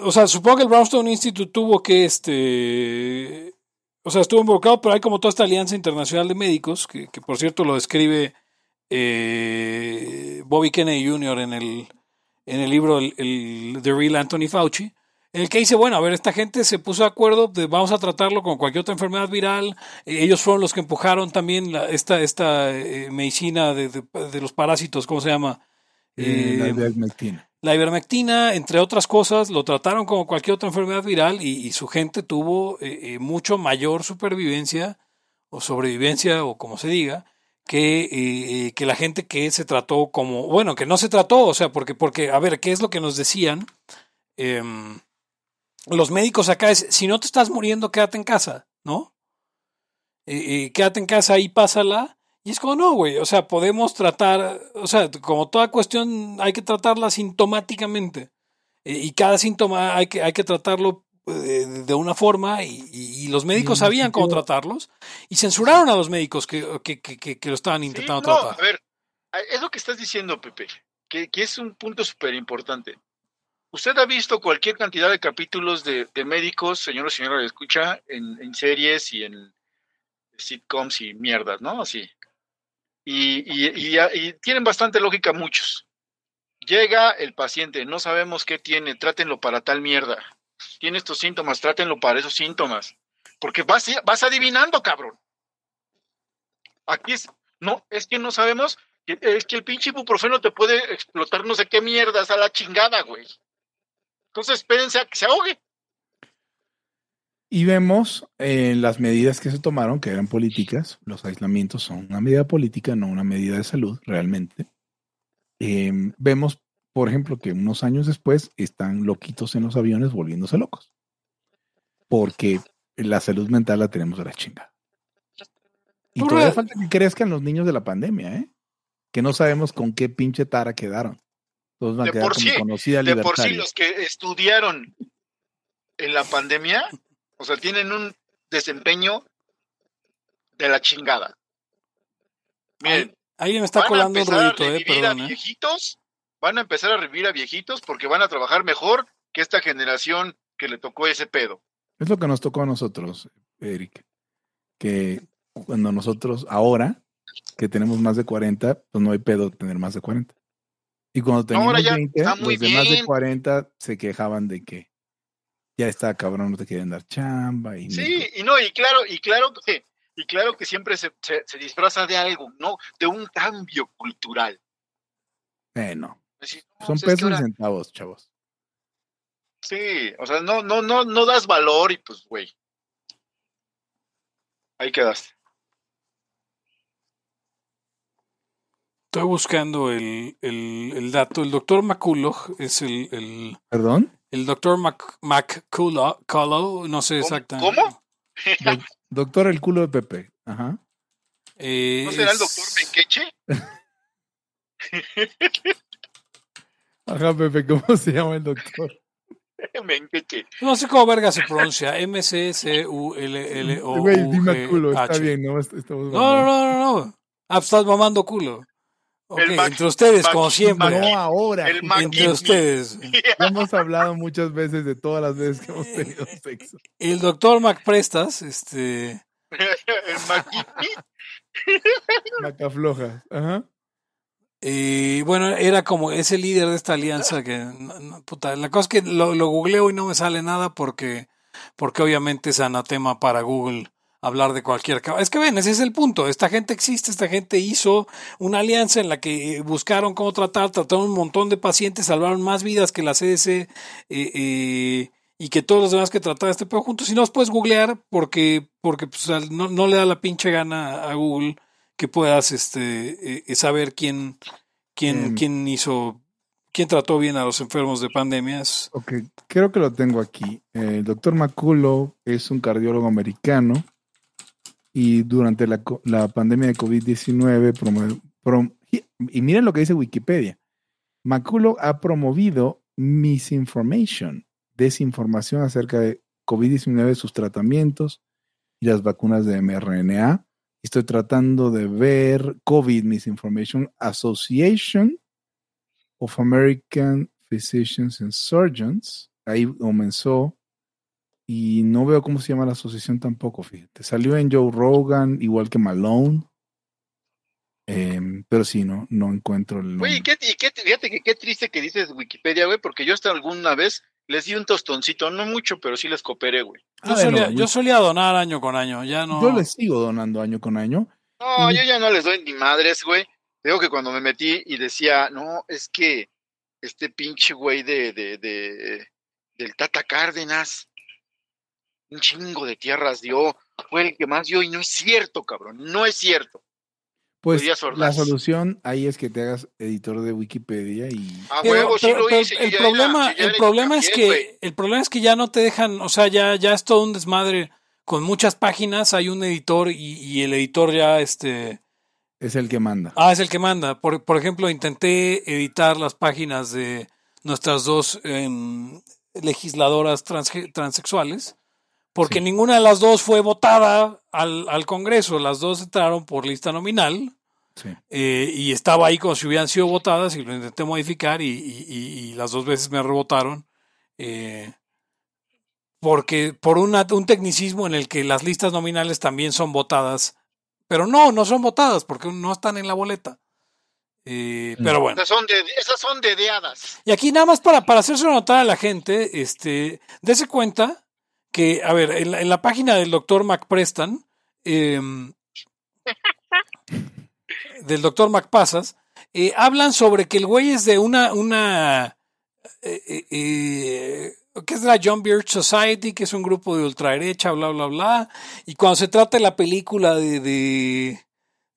o sea, supongo que el Brownstone Institute tuvo que, este, o sea, estuvo involucrado, pero hay como toda esta alianza internacional de médicos, que, que por cierto lo describe eh, Bobby Kennedy Jr. en el, en el libro el, el The Real Anthony Fauci, en el que dice, bueno, a ver, esta gente se puso de acuerdo, de, vamos a tratarlo con cualquier otra enfermedad viral, eh, ellos fueron los que empujaron también la- esta, esta eh, medicina de, de- de los parásitos, ¿cómo se llama? Eh, la ivermectina. la ivermectina, entre otras cosas, lo trataron como cualquier otra enfermedad viral y, y su gente tuvo eh, mucho mayor supervivencia o sobrevivencia o como se diga que, eh, que la gente que se trató como, bueno, que no se trató, o sea, porque, porque a ver, ¿qué es lo que nos decían? Em, los médicos acá es, si no te estás muriendo, quédate en casa, ¿no? Eh, eh, quédate en casa y pásala. Y es como, no, güey, o sea, podemos tratar, o sea, como toda cuestión hay que tratarla sintomáticamente. Eh, y cada síntoma hay que, hay que tratarlo eh, de una forma y, y- y los médicos sabían cómo tratarlos y censuraron a los médicos que, que, que- que- que lo estaban Sí, intentando no, tratar. a ver, es lo que estás diciendo, Pepe, que, que es un punto súper importante. Usted ha visto cualquier cantidad de capítulos de, de médicos, señor o señora, le escucha, en, series y en sitcoms y mierdas, ¿no? Así. Y, tienen bastante lógica muchos. Llega el paciente, no sabemos qué tiene, trátenlo para tal mierda. Tiene estos síntomas, trátenlo para esos síntomas. Porque vas, vas adivinando, cabrón. Aquí es, no, es que no sabemos, es que el pinche ibuprofeno te puede explotar no sé qué mierdas a la chingada, güey. Entonces espérense a que se ahogue. Y vemos eh, las medidas que se tomaron, que eran políticas. Los aislamientos son una medida política, no una medida de salud, realmente. Eh, vemos, por ejemplo, que unos años después están loquitos en los aviones volviéndose locos. Porque la salud mental la tenemos de la chingada. Y todavía falta que crezcan los niños de la pandemia, ¿eh? Que no sabemos con qué pinche tara quedaron. Todos van a De quedar por como sí, conocida De por sí, los que estudiaron en la pandemia, o sea, tienen un desempeño de la chingada. Miren, Ahí me está van a colando un empezar a ruidito, eh, revivir perdón, a eh. viejitos, van a empezar a revivir a viejitos porque van a trabajar mejor que esta generación que le tocó ese pedo. Es lo que nos tocó a nosotros, Eric. Que cuando nosotros, ahora, que tenemos más de 40, pues no hay pedo tener más de 40. Y cuando teníamos ya 20, está muy los de más de bien. 40 se quejaban de que ya está cabrón, no te quieren dar chamba. Y Sí, y no, y claro, y claro que, y claro que siempre se, se, se disfraza de algo, ¿no? De un cambio cultural. Eh, no, Así, no, son pues pesos y centavos, chavos. Sí, o sea, no, no, no, no das valor y pues, güey. Ahí quedaste. Estoy buscando el, el, el dato. El doctor McCullough es el, el, ¿Perdón? el doctor Mac, McCullough, no sé exactamente. ¿Cómo? Doc- doctor, el culo de Pepe. Ajá. Eh, ¿No será el doctor Menqueche? *laughs* Ajá, Pepe, ¿cómo se llama el doctor? *laughs* Menqueche. No sé cómo verga se pronuncia. M-C-C-U-L-L-O. Güey, dime culo, está bien, no estamos No, no, no, no, no. Ah, pues estás mamando culo. Ok, El Mac- entre ustedes, como siempre. No ahora. El entre ustedes. *laughs* Hemos hablado muchas veces de todas las veces que hemos tenido sexo. El doctor Mac Prestas, este. *laughs* el Maquini. Macaflojas. Ajá. eh, bueno, era como ese líder de esta alianza que. no- no, puta, la cosa es que lo, lo googleo y no me sale nada porque. Porque obviamente es anatema para Google hablar de cualquier Es que ven, ese es el punto. Esta gente existe, esta gente hizo una alianza en la que eh, buscaron cómo tratar, trataron un montón de pacientes, salvaron más vidas que la CDC eh, eh, y que todos los demás que trataban este pedo juntos. Y no los puedes googlear porque, porque pues, no, no le da la pinche gana a Google que puedas este, eh, saber quién, quién, Em. quién hizo, quién trató bien a los enfermos de pandemias. Ok, creo que lo tengo aquí. El doctor Maculo es un cardiólogo americano y durante la, la pandemia de COVID-19 promo- prom- y, miren lo que dice Wikipedia. McCullough ha promovido misinformation, desinformación acerca de COVID-19, sus tratamientos y las vacunas de mRNA. Estoy tratando de ver COVID Misinformation Association of American Physicians and Surgeons. Ahí comenzó. Y no veo cómo se llama la asociación tampoco, fíjate. Salió en Joe Rogan, igual que Malone. Em, pero sí, no, no encuentro el Güey. ¿qué, y qué- fíjate que qué triste que dices Wikipedia, güey, porque yo hasta alguna vez les di un tostoncito, no mucho, pero sí les cooperé, güey. Yo, Ah, solía, Wiki- yo solía donar año con año, ya no. Yo les sigo donando año con año. No, Y- yo ya no les doy ni madres, güey. Digo que cuando me metí y decía, no, es que este pinche güey de, de, de, del Tata Cárdenas, un chingo de tierras dio, fue el que más dio y no es cierto, cabrón, no es cierto. Pues la solución ahí es que te hagas editor de Wikipedia y A Pero- huevo, sí pero- lo pero hice. yo el problema, era- el le problema es que el problema es que ya no te dejan, o sea, ya ya es todo un desmadre con muchas páginas, hay un editor y, y el editor ya este es el que manda. ah es el que manda. Por, por ejemplo, intenté editar las páginas de nuestras dos em, legisladoras transexuales porque Sí. ninguna de las dos fue votada al, al Congreso, las dos entraron por lista nominal. Sí. Eh, y estaba ahí como si hubieran sido votadas y lo intenté modificar y, y- y- y las dos veces me rebotaron. eh, porque por una- un tecnicismo en el que las listas nominales también son votadas, pero no, no son votadas porque no están en la boleta. Eh, Mm. Pero bueno. Esas son, de, esas son dedeadas. Y aquí nada más para, para hacerse notar a la gente, este, dése cuenta que, a ver, en la, en la página del doctor McPreston, em, del doctor McPasas, eh, hablan sobre que el güey es de una, una, eh, eh, eh, que es de la John Birch Society, que es un grupo de ultraderecha, bla, bla, bla. Y cuando se trata de la película de, de,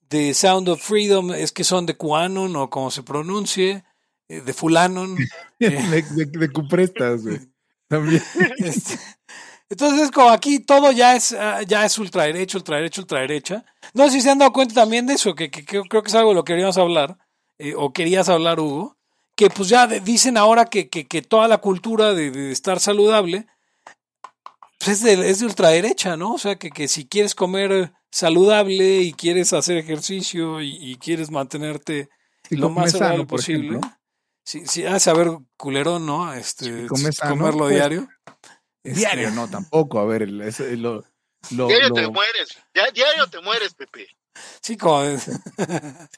de Sound of Freedom, es que son de QAnon o como se pronuncie, eh, de Fulanon. *laughs* de, de, de cuprestas, güey. *laughs* También. Este, entonces, como aquí todo ya es, ah, ya es ultraderecha, ultraderecha, ultraderecha. No sé si se han dado cuenta también de eso, que, que- que creo que es algo de lo que queríamos hablar, eh, o querías hablar, Hugo, que pues ya de- dicen ahora que, que- que toda la cultura de, de estar saludable pues es, de, es de ultraderecha, ¿no? O sea, que, que si quieres comer saludable y quieres hacer ejercicio y, y quieres mantenerte Si lo más saludable sano, posible. Sí, sí, a saber culerón, ¿no? Este, Si comes sano, comerlo pues, diario. Este, Diario, no, tampoco. A ver, el- ese- lo, lo- Diario te lo- mueres. Ya, diario te mueres, Pepe. Sí, como, sí,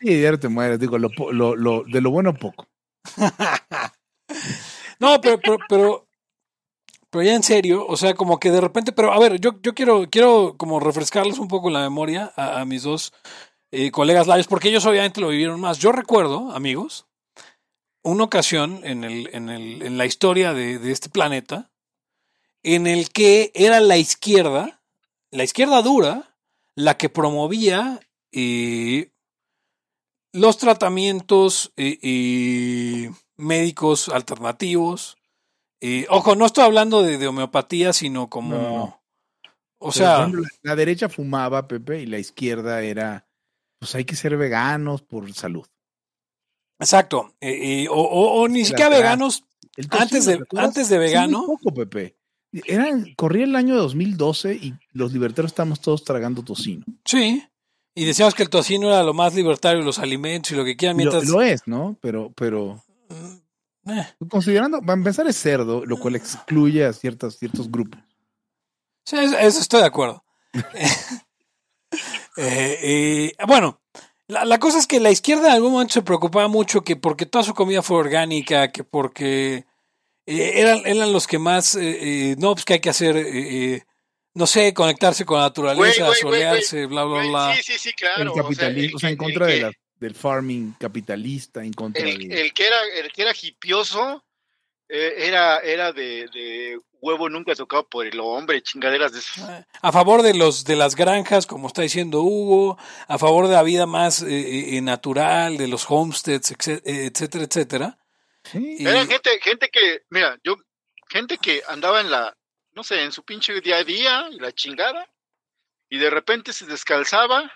diario te mueres. Digo, lo, po- lo, lo- de lo bueno poco. *laughs* no, pero, pero, pero, pero ya en serio, o sea, como que de repente, pero a ver, yo, yo quiero, quiero como refrescarles un poco la memoria a, a mis dos eh, colegas lives, porque ellos obviamente lo vivieron más. Yo recuerdo, amigos, una ocasión en, el, en, el, en la historia de, de este planeta, en el que era la izquierda, la izquierda dura, la que promovía eh, los tratamientos eh, eh, médicos alternativos. Eh, ojo, no estoy hablando de, de homeopatía, sino como... No. O Pero, sea, ejemplo, la, derecha fumaba, Pepe, y la izquierda era, pues hay que ser veganos por salud. exacto. o, o- o ni siquiera veganos. Antes de- antes de Sí, muy vegano. poco, Pepe. Eran, corría el año 2012 y los libertarios estábamos todos tragando tocino. Sí. Y decíamos que el tocino era lo más libertario los alimentos y lo que quieran Lo, mientras... lo es, ¿no? Pero, pero Mm, eh, considerando, para empezar es cerdo, lo cual excluye a ciertos, ciertos grupos. Sí, eso, eso estoy de acuerdo. *laughs* Eh, eh, bueno, la, la cosa es que la izquierda en algún momento se preocupaba mucho que porque toda su comida fue orgánica, que porque eh, eran, eran los que más, eh, eh, no, pues que hay que hacer, eh, eh, no sé, conectarse con la naturaleza, solearse, bla, bla, bla. Sí, sí, sí, claro. el o sea, o en contra el de que- la- del farming capitalista, en contra el, de... el que era el que era hipioso eh, era era de, de huevo nunca tocado por el hombre chingaderas de esas. A favor de los de las granjas, como está diciendo Hugo, a favor de la vida más eh, natural, de los homesteads, etc- etcétera, etcétera. Sí, Era gente gente que mira yo gente que andaba en la no sé en su pinche día a día y la chingada y de repente se descalzaba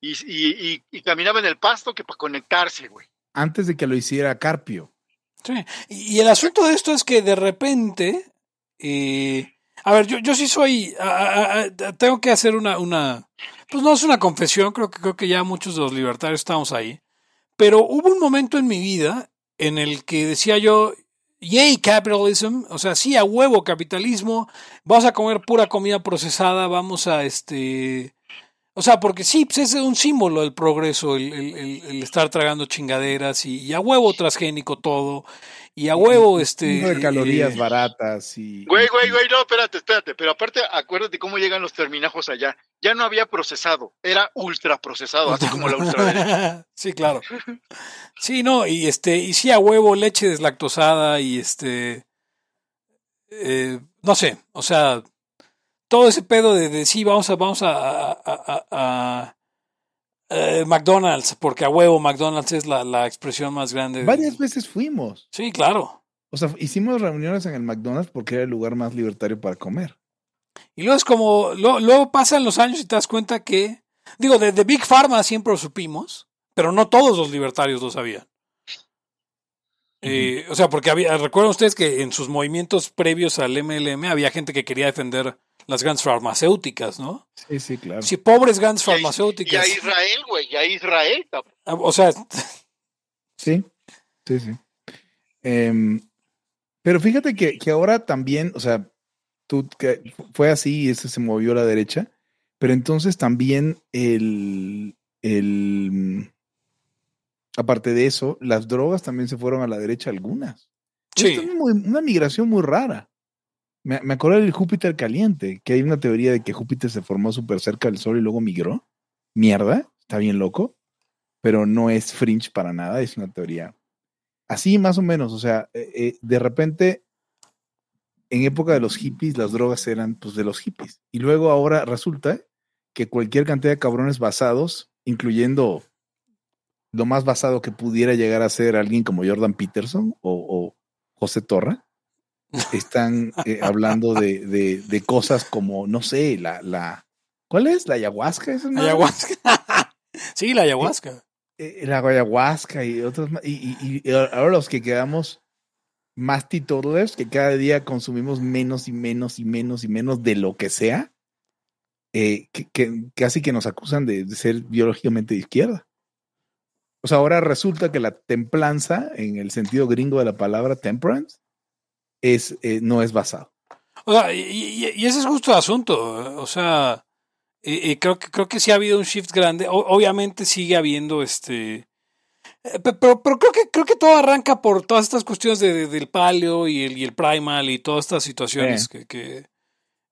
y, y, y, y caminaba en el pasto que para conectarse güey antes de que lo hiciera Carpio. Sí. Y, y el asunto de esto es que de repente, eh, a ver, yo, yo sí soy, a- a- a- tengo que hacer una, una, pues no es una confesión, creo que, creo que ya muchos de los libertarios estamos ahí, pero hubo un momento en mi vida en el que decía yo, yay capitalism, o sea, sí a huevo capitalismo, vamos a comer pura comida procesada, vamos a este, o sea, porque sí, pues es un símbolo del progreso, el, el- el- el estar tragando chingaderas y, y a huevo transgénico todo, y a huevo este... Uno de calorías eh, baratas y. Güey, güey, güey, no, espérate, espérate. Pero aparte, acuérdate cómo llegan los terminajos allá. Ya no había procesado, era ultra procesado, así como la ultraderecha. *laughs* sí, claro. Sí, no, y este, y sí a huevo, leche deslactosada y este, eh, no sé, o sea, todo ese pedo de, de sí, vamos a, vamos a, a, a- a- eh, McDonald's, porque a huevo McDonald's es la, la expresión más grande. de- Varias veces fuimos. Sí, claro. O sea, hicimos reuniones en el McDonald's porque era el lugar más libertario para comer. Y luego es como, luego pasan los años y te das cuenta que, digo, de, de Big Pharma siempre lo supimos, pero no todos los libertarios lo sabían. Eh, o sea, porque había, recuerdan ustedes que en sus movimientos previos al MLM había gente que quería defender las grandes farmacéuticas, ¿no? Sí, sí, claro. Sí, pobres grandes a- Y farmacéuticas. a Israel, güey, y a Israel. cabrón. Ah, O sea, Sí, sí, sí. Em, pero fíjate que, que ahora también, o sea, tú que fue así y ese se movió a la derecha, pero entonces también el, el aparte de eso, las drogas también se fueron a la derecha algunas. sí. Esto es muy- una migración muy rara. Me, me acuerdo del Júpiter caliente, que hay una teoría de que Júpiter se formó súper cerca del Sol y luego migró. Mierda, está bien loco, pero no es fringe para nada, es una teoría. Así más o menos, o sea, eh, eh, de repente, en época de los hippies, las drogas eran pues de los hippies. Y luego ahora resulta que cualquier cantidad de cabrones basados, incluyendo lo más basado que pudiera llegar a ser alguien como Jordan Peterson o, o José Torra, están eh, hablando de, de- de cosas como, no sé, la, la ¿cuál es? ¿La ayahuasca? ¿Esa madre? ayahuasca. *laughs* sí, la ayahuasca. Eh, la ayahuasca y otros más. Y, y- y ahora los que quedamos más teetotalers, que cada día consumimos menos y menos y menos y menos de lo que sea, eh, que, que casi que nos acusan de, de ser biológicamente de izquierda. O sea, ahora resulta que la templanza, en el sentido gringo de la palabra temperance, es, eh, no es basado. O sea, y, ese es justo el asunto. O sea, eh, eh, creo que creo que sí ha habido un shift grande. O- obviamente sigue habiendo este. eh, pe- Pero, pero creo que creo que todo arranca por todas estas cuestiones de, de- del paleo y el, y el primal y todas estas situaciones Sí. que, que-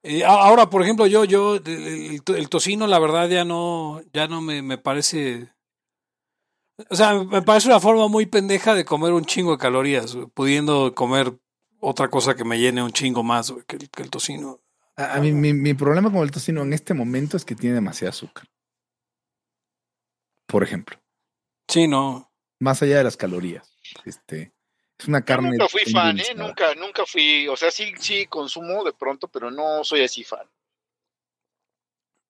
eh, ahora por ejemplo yo yo el, el- el tocino la verdad ya no ya no me, me parece o sea me parece una forma muy pendeja de comer un chingo de calorías pudiendo comer otra cosa que me llene un chingo más güey, que el- que el tocino A, a mí, mi, mi problema con el tocino en este momento es que tiene demasiado azúcar. Por ejemplo, Sí, no. más allá de las calorías. Este, es una Yo carne. nunca fui fan, ¿eh? Nunca, nunca fui, o sea, sí, sí consumo de pronto, pero no soy así fan.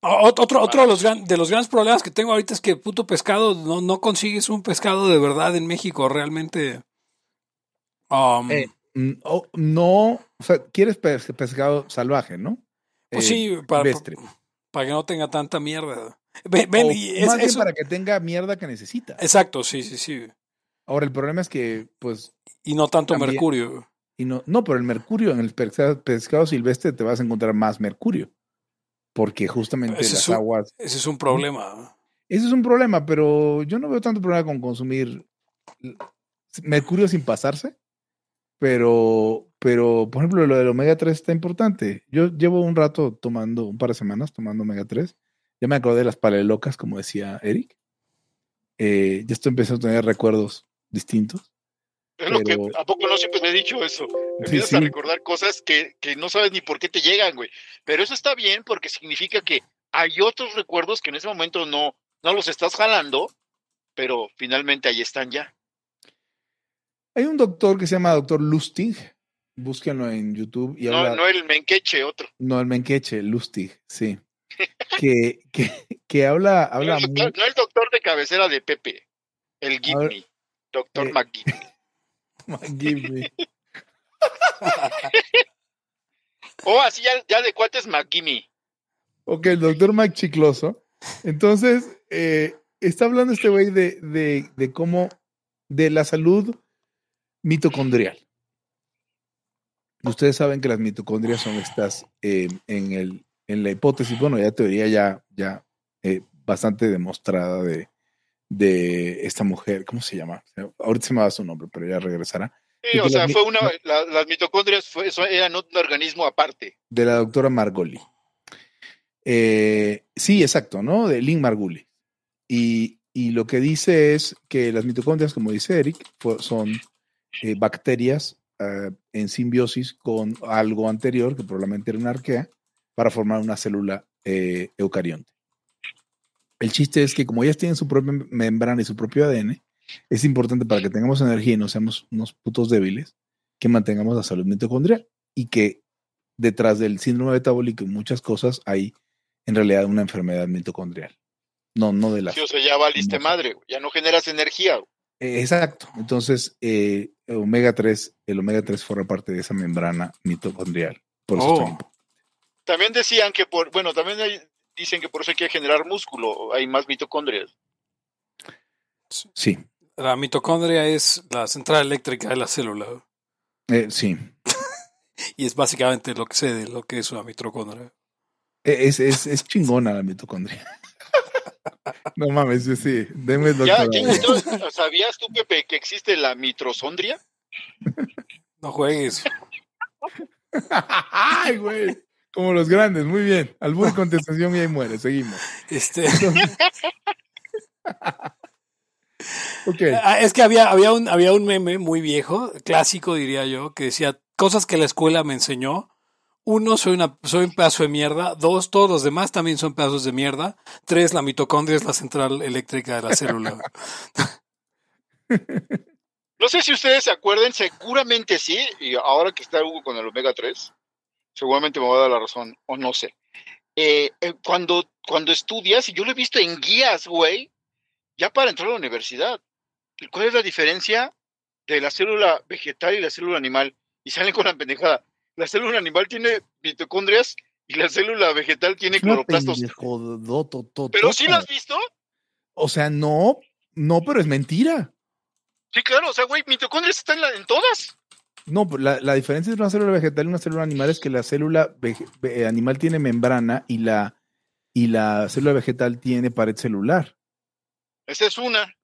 Otro, otro de, los gran- de los grandes problemas que tengo ahorita es que puto pescado, no, no consigues un pescado de verdad en México, realmente. um, Eh, Mm, no, o sea, quieres pes- pescado salvaje, ¿no? pues Eh, sí, para, silvestre. para que no tenga tanta mierda. Ven, ven, O y es- más eso- para que tenga mierda que necesita. Exacto, sí, sí, sí. Ahora, el problema es que, pues, Y no tanto También. mercurio. y no, no, pero el mercurio, en el pescado, pescado silvestre te vas a encontrar más mercurio. Porque justamente Ese es las un- aguas. Ese es un problema. Ese es un problema, pero yo no veo tanto problema con consumir mercurio sin pasarse. Pero, pero, por ejemplo, lo del omega 3 está importante. Yo llevo un rato tomando, un par de semanas tomando omega 3. Ya me acordé de las palelocas, como decía Eric. Eh, ya estoy empezando a tener recuerdos distintos. Es lo que, Pero- ¿a poco no siempre te he dicho eso? Sí, Empiezas sí. a recordar cosas que, que no sabes ni por qué te llegan, güey. Pero eso está bien porque significa que hay otros recuerdos que en ese momento no, no los estás jalando, pero finalmente ahí están ya. Hay un doctor que se llama doctor Lustig. Búsquenlo en YouTube y No, habla. no el menqueche, otro. No, el Menqueche, Lustig, sí. *laughs* que, que, que habla, No habla el, muy- doctor, no el doctor de cabecera de Pepe, el Me. Doctor Eh. McGibney. *laughs* *laughs* Oh, así ya, ya de cuates McGimme. Ok, el doctor Mike Chicloso. Entonces, eh, está hablando este güey de, de, de cómo, de la salud mitocondrial. Ustedes saben que las mitocondrias son estas eh, en, el, en la hipótesis, bueno, ya teoría ya, ya eh, bastante demostrada de, de esta mujer, ¿cómo se llama? Ahorita se me va su nombre, pero ya regresará. Sí, o sea, las fue una, la- las mitocondrias fue, eso eran un organismo aparte. de la doctora Margoli. Eh, sí, exacto, ¿no? De Lynn Marguli. Y, y lo que dice es que las mitocondrias, como dice Eric, son eh, bacterias eh, en simbiosis con algo anterior, que probablemente era una arquea, para formar una célula eh, eucarionte. El chiste es que como ellas tienen su propia membrana y su propio ADN, es importante para que tengamos energía y no seamos unos putos débiles, que mantengamos la salud mitocondrial y que detrás del síndrome metabólico y muchas cosas hay en realidad una enfermedad mitocondrial. No, no de la. Sí, o sea, ya valiste No. madre, ya no generas energía. Eh, Exacto. Entonces, eh, omega 3, el omega 3 forma parte de esa membrana mitocondrial. Por eso Oh. También decían que por, bueno, también hay- dicen que por eso hay que generar músculo, hay más mitocondrias. Sí, La mitocondria es la central eléctrica de la célula. eh, sí. *laughs* Y es básicamente lo que sé de lo que es una mitocondria. Es, es, es chingona la mitocondria. No mames, sí, sí. Deme el ¿Ya, ¿Sabías tú, Pepe, que existe la mitrosondria? No juegues. *laughs* Ay, güey. Como los grandes, muy bien. Albur contestación y ahí muere. Seguimos. Este, *laughs* Ok. ah, es que había, había, un, había un meme muy viejo, clásico diría yo, que decía cosas que la escuela me enseñó. Uno, soy, una, soy un pedazo de mierda. Dos, todos los demás también son pedazos de mierda. Tres, la mitocondria es la central eléctrica de la célula. *laughs* No sé si ustedes se acuerden, seguramente sí, y ahora que está Hugo con el omega 3, seguramente me va a dar la razón, o no sé. Eh, eh, cuando, cuando estudias, y yo lo he visto en guías, güey, ya para entrar a la universidad, ¿cuál es la diferencia de la célula vegetal y la célula animal? Y salen con la pendejada. La célula animal tiene mitocondrias y la célula vegetal tiene cloroplastos. Pero sí lo has visto. O sea, no, no, pero es mentira. Sí, claro, o sea, güey, mitocondrias están en, la- en todas. No, la, la diferencia entre una célula vegetal y una célula animal es que la célula ve- animal tiene membrana y la, y la célula vegetal tiene pared celular. Esa es una.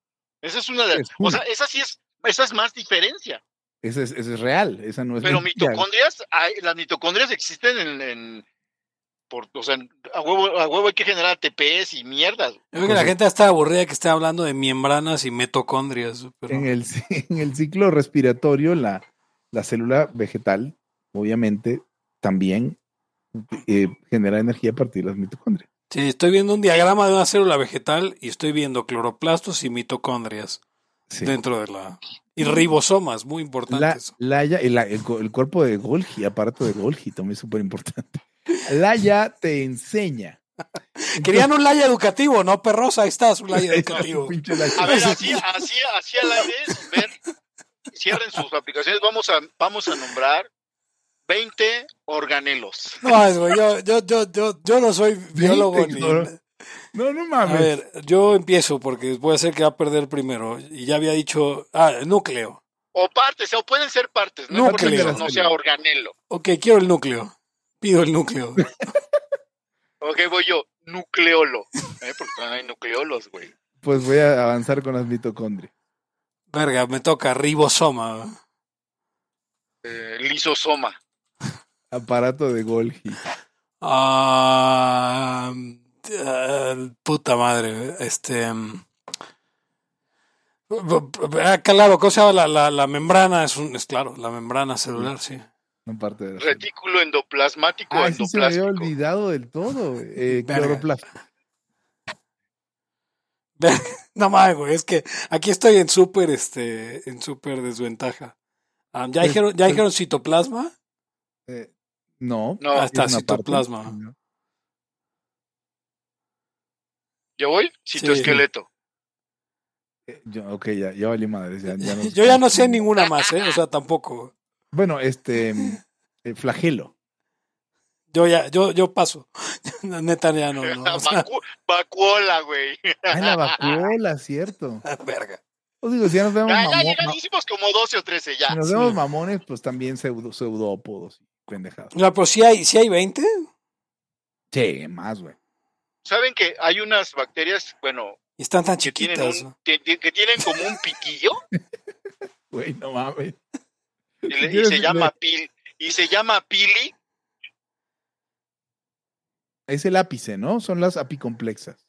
Esa es una de Es O sea, esa sí es, esa es más diferencia. Esa es, esa es real, esa no es Pero mentira. mitocondrias, hay, las mitocondrias existen en, en- por, o sea, a huevo, a huevo hay que generar ATPs y mierdas. Yo creo que la gente está aburrida que esté hablando de membranas y mitocondrias. Pero... En el, *laughs* en el ciclo respiratorio, la, la célula vegetal, obviamente, también eh, genera energía a partir de las mitocondrias. Sí, estoy viendo un diagrama de una célula vegetal y estoy viendo cloroplastos y mitocondrias Sí. dentro de la... Y ribosomas, muy importante La, eso. Laia, el, el cu- el cuerpo de Golgi, aparato de Golgi, también es súper importante. Laia te enseña. *laughs* Querían un laya educativo, ¿no, perros? Ahí está su laya educativo. A ver, así, así, así al aire, ver, cierren sus aplicaciones, vamos a, vamos a nombrar 20 organelos. No, es, güey, yo, yo, yo, yo, yo no soy biólogo ni... No, no A mames. ver, yo empiezo porque voy a ser que va a perder primero. Y ya había dicho... Ah, núcleo. O partes, o pueden ser partes, no, le- no sea organelo. Ok, quiero el núcleo. Pido el núcleo. *laughs* Ok, voy yo, nucleolo. ¿Eh? Porque no hay nucleolos, güey. Pues voy a avanzar con las mitocondrias. Verga, me toca ribosoma. Eh, lisosoma. Aparato de Golgi. Ah, ah, puta madre, este... mm, ah, claro, ¿cómo se llama? La, la, la membrana es un, es claro, la membrana celular, sí. No parte de Retículo endoplasmático Ah, sí se me había olvidado del todo. Eh. *laughs* No mames, güey, es que aquí estoy en súper, este, en súper desventaja. Ah, ¿ya, Pues, dijeron, ¿Ya dijeron citoplasma? Eh, no. No, parte. citoplasma. ¿Yo voy? Citoesqueleto. Eh, Yo, ok, ya, ya valí madre. Ya, ya no sé *laughs* Yo ya no sé ninguna más, ¿eh? O sea, tampoco. Bueno, este, eh, flagelo. Yo ya, yo, yo paso. *laughs* Neta, ya no, no. *laughs* O sea, Vacu- Vacuola, güey. Ah, la vacuola, cierto. verga. Os digo, si ya nos vemos Ya, ya, mamón- ya, hicimos como 12 o 13 ya. si nos sí. vemos mamones, pues también pseudo, pseudópodos y pendejadas. No, pero sí hay, sí hay 20. Sí, más, güey. ¿Saben que hay unas bacterias, bueno, están tan que tienen, chiquitas. un, que, que tienen como un piquillo *laughs* Güey, no mames. y, le- y Quieres se llama pil y se llama pili? Es el ápice, ¿no? Son las apicomplexas.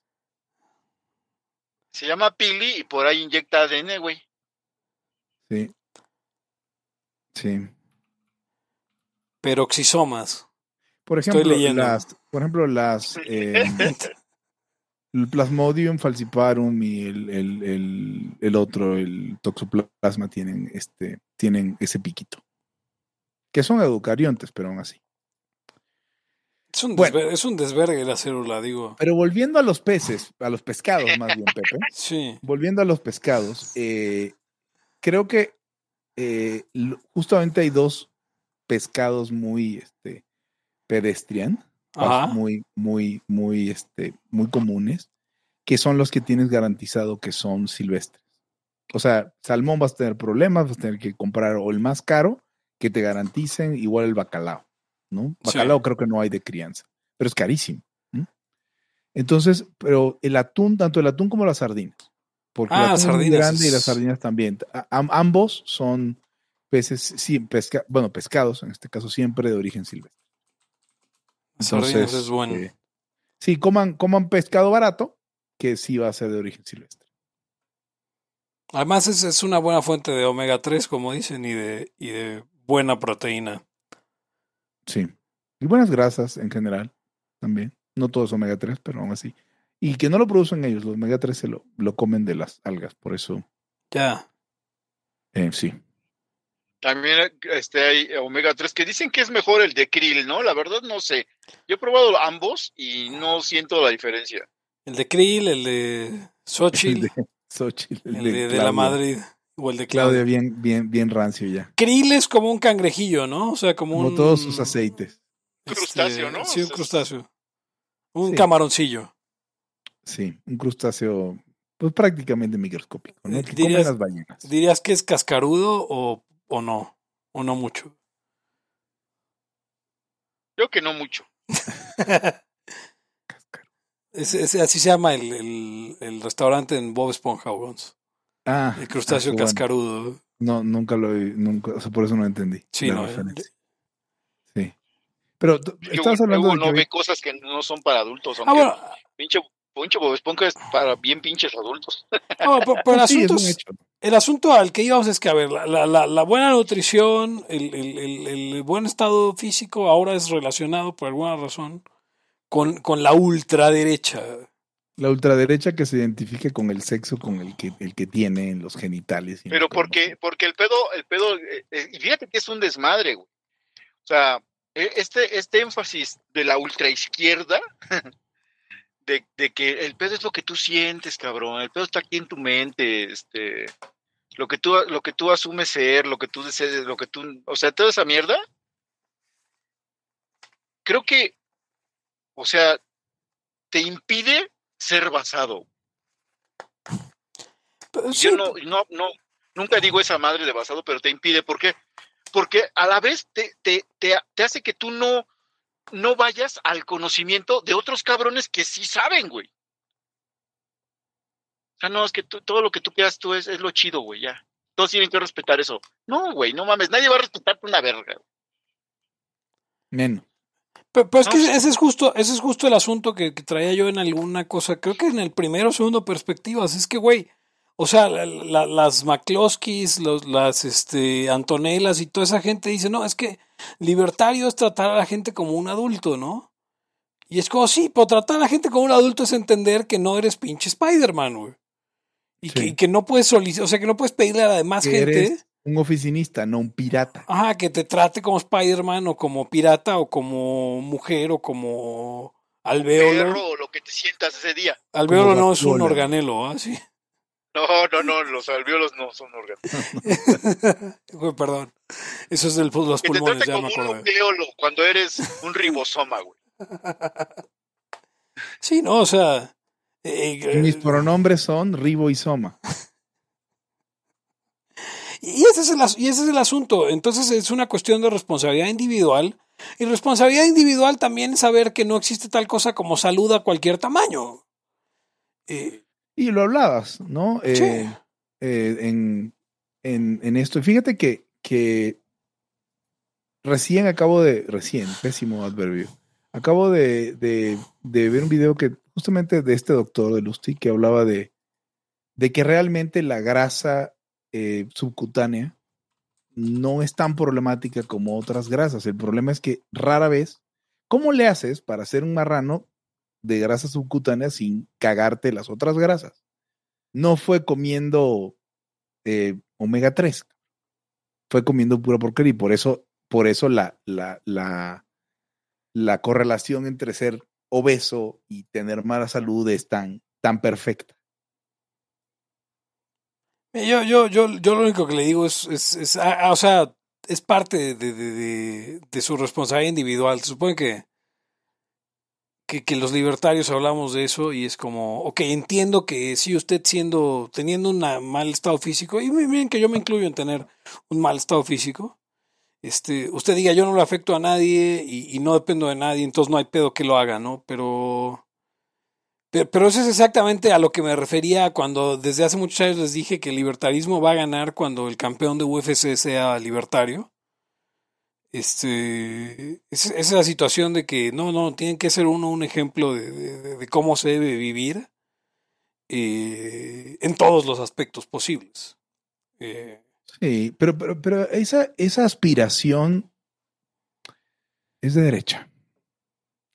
Se llama pili y por ahí inyecta ADN, güey. Sí. Sí. Peroxisomas. Por Estoy ejemplo, leyendo. las, por ejemplo, las eh, *laughs* el Plasmodium falciparum y el, el, el, el otro, el Toxoplasma, tienen este, tienen ese piquito. Que son eucariontes, pero aún así. Es un, Bueno. desver- es un desvergue la célula, digo. Pero volviendo a los peces, a los pescados más bien, Pepe. *laughs* Sí. volviendo a los pescados, eh, creo que eh, justamente hay dos pescados muy este, pedestrian, Ajá. muy, muy, muy, este, muy comunes, que son los que tienes garantizado que son silvestres. O sea, salmón vas a tener problemas, vas a tener que comprar o el más caro que te garanticen, igual el bacalao, ¿no? Sí. Bacalao creo que no hay de crianza, pero es carísimo. Entonces, pero el atún, tanto el atún como las sardinas, porque el Ah, atún es muy grande y las sardinas también. A- ambos son peces, sí, pesca, bueno, pescados, en este caso siempre de origen silvestre. Sardinas es bueno. eh, sí, coman, coman pescado barato, que sí va a ser de origen silvestre. Además es, es una buena fuente de omega 3, como dicen, y de, y de buena proteína. Sí. Y buenas grasas en general también. No todo es omega 3, pero aún así. Y que no lo producen ellos, los omega 3 se lo, lo comen de las algas, por eso, Ya. eh, sí. También este, hay omega 3 que dicen que es mejor el de krill, ¿no? La verdad no sé. Yo he probado ambos y no siento la diferencia. El de Krill, el de Xochitl, El de Xochitl, el el de la Madrid, o el de Claudia, Claudia. bien, bien, bien rancio ya. Krill es como un cangrejillo, ¿no? O sea, como, Como un... todos sus aceites. este, Crustáceo, ¿no? Sí, un crustáceo. Un Sí. camaroncillo. Sí, un crustáceo, pues prácticamente microscópico, ¿no? Eh, Que comen dirías- las ballenas. ¿Dirías que es cascarudo o, o no? O no mucho. Yo que no mucho. *laughs* Es, es- así se llama el, el, el restaurante en Bob Esponja, Gonz. Ah, El crustáceo ah, bueno. cascarudo. No, nunca lo he, nunca, o sea, por eso no entendí. Sí, la no, referencia. Sí. Pero estabas uno- hablando de que no ve cosas que no son para adultos. Ah, bueno, pinche, pinche Bob Esponja es para bien pinches adultos. no, pero, pero el, Sí, es asunto un es- hecho. El asunto al que íbamos es que, a ver, la, la- la- la buena nutrición, el, el- el- el buen estado físico ahora es relacionado, por alguna razón, con, con la ultraderecha. La ultraderecha que se identifique con el sexo con el que, el que tiene en los genitales. y Pero porque, porque el pedo, el pedo, eh, eh, y fíjate que es un desmadre, güey. O sea, e- este, este énfasis de la ultraizquierda, *laughs* de, de que el pedo es lo que tú sientes, cabrón, el pedo está aquí en tu mente, este, lo que tú, lo que tú asumes ser, lo que tú desees, lo que tú, o sea, toda esa mierda, creo que, o sea, te impide ser basado. Pero sí, yo no, no, no, nunca digo esa madre de basado, pero te impide. ¿Por qué? Porque a la vez te, te, te, te hace que tú no, no vayas al conocimiento de otros cabrones que sí saben, güey. O sea, no, es que tú- todo lo que tú quieras tú es, es lo chido, güey, ya. Todos tienen que respetar eso. No, güey, no mames, nadie va a respetarte una verga. Menos. Pero, pero es que ese es justo, ese es justo el asunto que, que traía yo en alguna cosa. Creo que en el primero o segundo perspectivas. Es que, güey, o sea, la- la- las McCloskeys, los, las este, Antonellas y toda esa gente dice, no, es que libertario es tratar a la gente como un adulto, ¿no? Y es como, sí, pero tratar a la gente como un adulto es entender que no eres pinche Spider-Man, güey. Y, Sí. que, y que no puedes solicitar, o sea, que no puedes pedirle a la demás Que gente. eres un oficinista, no un pirata. Ajá, que te trate como Spider-Man o como pirata o como mujer o como alveolo. Perro o lo que te sientas ese día. Alveolo Como no es un organelo, ¿ah? Sí. No, no, no, los alvéolos no son órganos. *laughs* Güey, perdón. Eso es de los Que te pulmones, trate ya me como un acordé. nucleolo cuando eres un ribosoma, güey. *laughs* Sí, no, o sea. eh, eh, Mis pronombres son Ribo y Soma. Y ese, es el, as- y ese es el asunto. Entonces es una cuestión de responsabilidad individual. Y responsabilidad individual también es saber que no existe tal cosa como salud a cualquier tamaño. Eh, Y lo hablabas, ¿no? Eh, Sí. eh, en, en, en esto. Fíjate que, que recién acabo de, recién, pésimo adverbio, acabo de, de, de ver un video que justamente de este doctor de Lustig que hablaba de, de que realmente la grasa eh, subcutánea no es tan problemática como otras grasas. El problema es que rara vez, ¿cómo le haces para hacer un marrano de grasa subcutánea sin cagarte las otras grasas? No fue comiendo eh, omega 3, fue comiendo pura porquería y por eso, por eso la, la, la, la correlación entre ser obeso y tener mala salud es tan, tan perfecta. yo, yo, yo, yo lo único que le digo es, es, es, ah, ah, o sea, es parte de, de, de, de su responsabilidad individual. Se supone que, que, que los libertarios hablamos de eso y es como, ok, entiendo que si usted siendo, teniendo un mal estado físico, y miren que yo me incluyo en tener un mal estado físico, este, usted diga yo no le afecto a nadie y, no dependo de nadie, entonces no hay pedo que lo haga, ¿no? Pero, pero, pero eso es exactamente a lo que me refería cuando desde hace muchos años les dije que el libertarismo va a ganar cuando el campeón de UFC sea libertario. Este, es, es la situación de que no, no, tiene que ser uno un ejemplo de, de, cómo se debe vivir eh, en todos los aspectos posibles. Eh, Sí, pero, pero, pero esa, esa aspiración es de derecha.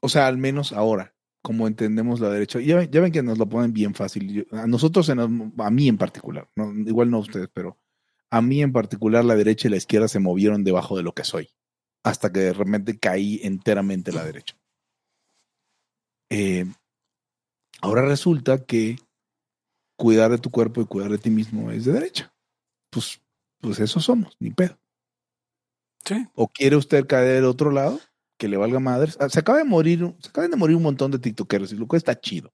O sea, al menos ahora, como entendemos la derecha. Ya, ven- ya ven que nos lo ponen bien fácil. Yo- a nosotros, a mí en particular, igual no a ustedes, pero a mí en particular la derecha y la izquierda se movieron debajo de lo que soy. Hasta que de repente caí enteramente a la derecha. Eh, ahora resulta que cuidar de tu cuerpo y cuidar de ti mismo es de derecha. Pues, pues eso somos, ni pedo. sí. ¿O quiere usted caer del otro lado? Que le valga madres. Ah, Se acaba de morir, se acaban de morir un montón de tiktokeros y lo cual está chido.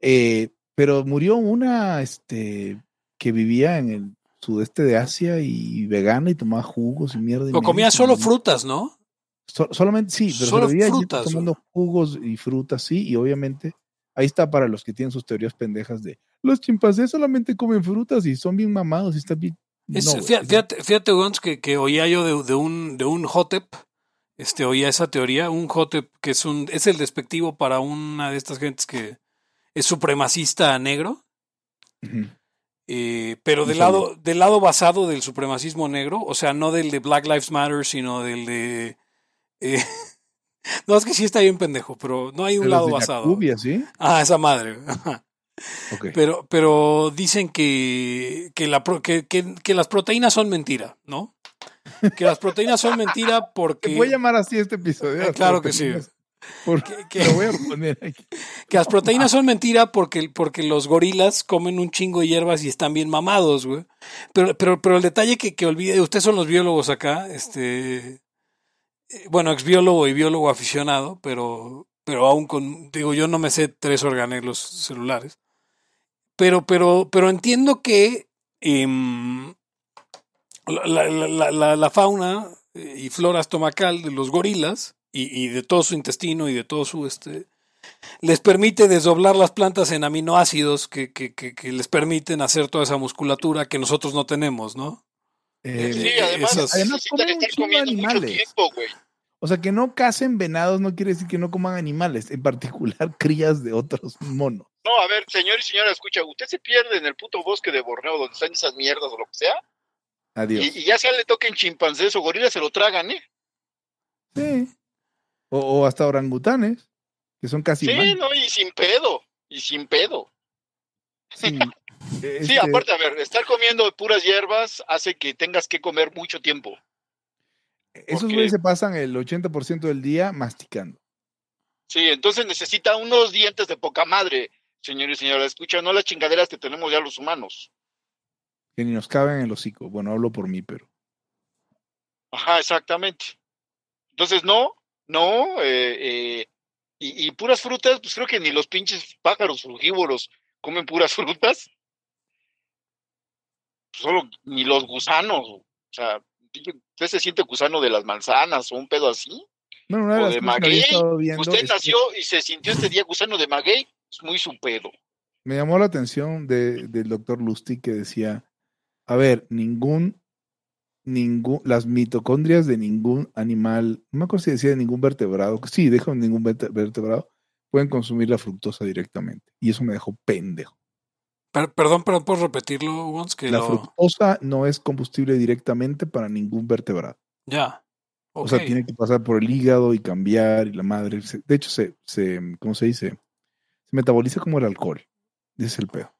Eh, pero murió una este, que vivía en el sudeste de Asia y vegana y tomaba jugos y mierda. y media. comía solo frutas, ¿no? So- solamente sí, pero Solo se frutas, tomando jugos y frutas, sí, y obviamente ahí está para los que tienen sus teorías pendejas de los chimpancés solamente comen frutas y son bien mamados y están bien. Es- No, fíjate, fíjate, Gonz, que, que oía yo de, de un, de un Hotep, este, oía esa teoría, un Hotep que es un, es el despectivo para una de estas gentes que es supremacista negro, Ujú. Eh, pero del lado, del lado basado del supremacismo negro, o sea, no del de Black Lives Matter, sino del de eh, *laughs* no es que sí está bien pendejo, pero no hay un lado de basado. ¿sí? Ah, esa madre. *laughs* Pero, pero dicen que, que, la, pro- que, que, que las proteínas son mentira, ¿no? Que las proteínas son mentira *laughs* porque... Te voy a llamar así este episodio. Eh, claro que sí. Porque que- *laughs* lo voy a poner aquí. *laughs* Que las proteínas son mentira porque, porque los gorilas comen un chingo de hierbas y están bien mamados, güey. Pero, pero, pero el detalle que, que olvide, ustedes son los biólogos acá, este, eh, bueno, ex biólogo y biólogo aficionado, pero, pero aún con, digo, yo no me sé tres organelos celulares. Pero, pero, pero entiendo que em, la, la- la- la- la fauna eh, y flora estomacal de los gorilas y, y de todo su intestino y de todo su este les permite desdoblar las plantas en aminoácidos que, que, que, que les permiten hacer toda esa musculatura que nosotros no tenemos, ¿no? Eh, Sí, Eh, además, esas- Además, comen un estar comiendo mucho animales. tiempo, güey. o sea, que no cacen venados no quiere decir que no coman animales, en particular *laughs* crías de otros monos. No, a ver, señor y señora, escucha, usted se pierde en el puto bosque de Borneo donde están esas mierdas o lo que sea, Adiós. y, y ya sea le toquen chimpancés o gorilas, se lo tragan, ¿eh? Sí. O, o hasta orangutanes, que son casi Sí, humanos. no, y sin pedo, y sin pedo. Sí. *laughs* Sí, Este, aparte, a ver, estar comiendo puras hierbas hace que tengas que comer mucho tiempo. Esos güeyes se pasan el 80% del día masticando. Sí, entonces necesita unos dientes de poca madre. señores y señoras, escucha, no las chingaderas que tenemos ya los humanos. Que ni nos caben en el hocico. Bueno, hablo por mí, pero. Ajá, exactamente. Entonces, no, no, eh, eh, y, y puras frutas, pues creo que ni los pinches pájaros frugívoros comen puras *laughs* frutas. Solo ni los gusanos, o sea, usted se siente gusano de las manzanas o un pedo así. Bueno, O de maguey, Usted es nació y se sintió este día gusano de maguey, es muy su pedo. me llamó la atención de, del doctor Lustig que decía, a ver, ningún, ningún, las mitocondrias de ningún animal, no me acuerdo si decía de ningún vertebrado, sí, dejo ningún verte- vertebrado, pueden consumir la fructosa directamente. Y eso me dejó pendejo. Per- perdón, pero ¿puedes repetirlo, Wons? Que La lo... fructosa no es combustible directamente para ningún vertebrado. Ya. O sea, tiene que pasar por el hígado y cambiar y la madre. de hecho, se, se, ¿cómo se dice? Se metaboliza como el alcohol. Ese es el pedo.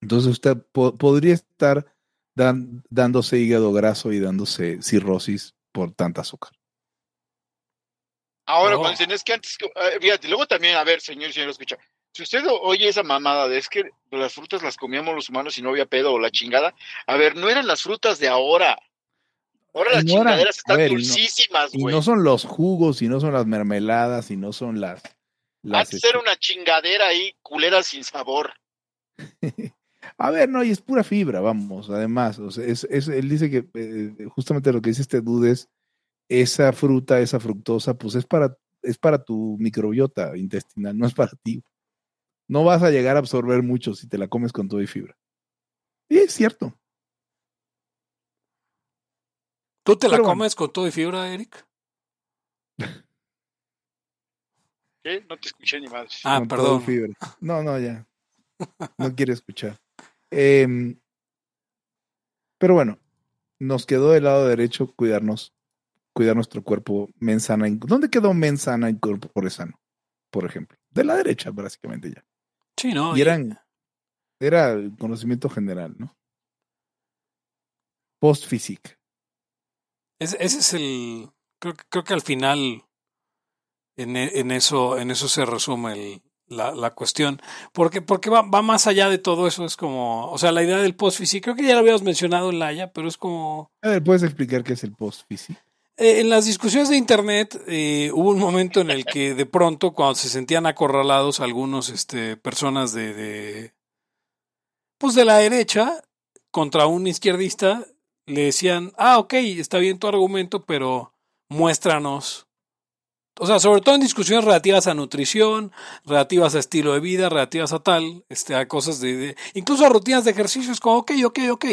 Entonces usted po- podría estar dan- dándose hígado graso y dándose cirrosis por tanta azúcar. Ahora, Oh. cuando dicen, es que antes, que- eh, fíjate, luego también, a ver, señor y señor, escucha, si usted oye esa mamada de es que las frutas las comíamos los humanos y no había pedo o la chingada, a ver, no eran las frutas de ahora. Ahora Y las no chingaderas están ver, y no- dulcísimas, Y güey. no son los jugos, y no son las mermeladas, y no son las... las Antes este- era una chingadera ahí, culera sin sabor. *laughs* A ver, no, y es pura fibra, vamos, además. O sea, es, es- él dice que eh, justamente lo que dice este dude es esa fruta, esa fructosa, pues es para, es para tu microbiota intestinal, no es para ti. No vas a llegar a absorber mucho si te la comes con todo y fibra. Y es cierto. ¿Tú te la Pero bueno. comes con todo y fibra, Eric? ¿Qué? No te escuché ni más. Ah, con todo y perdón. fibra. No, no, ya. *laughs* No quiere escuchar. Em, pero bueno, nos quedó del lado derecho cuidarnos, cuidar nuestro cuerpo mensana. ¿Dónde quedó mensana y cuerpo sano? Por ejemplo. De la derecha, básicamente ya. Sí, ¿no? Y eran, era el conocimiento general, ¿no? Post-physique. Ese, ese es el. Creo, que- creo que al final en, e- en eso en eso se resume el- la, la cuestión. Porque, porque va, va más allá de todo eso. Es como. O sea, la idea del post-physique, creo que ya lo habíamos mencionado en Laia, pero es como. A ver, ¿puedes explicar qué es el post-physique? Eh, en las discusiones de internet eh, hubo un momento en el que de pronto cuando se sentían acorralados algunos este personas de, de pues de la derecha contra un izquierdista le decían ah ok está bien tu argumento pero muéstranos o sea sobre todo en discusiones relativas a nutrición relativas a estilo de vida relativas a tal este a cosas de, de- incluso a rutinas de ejercicios como ok ok ok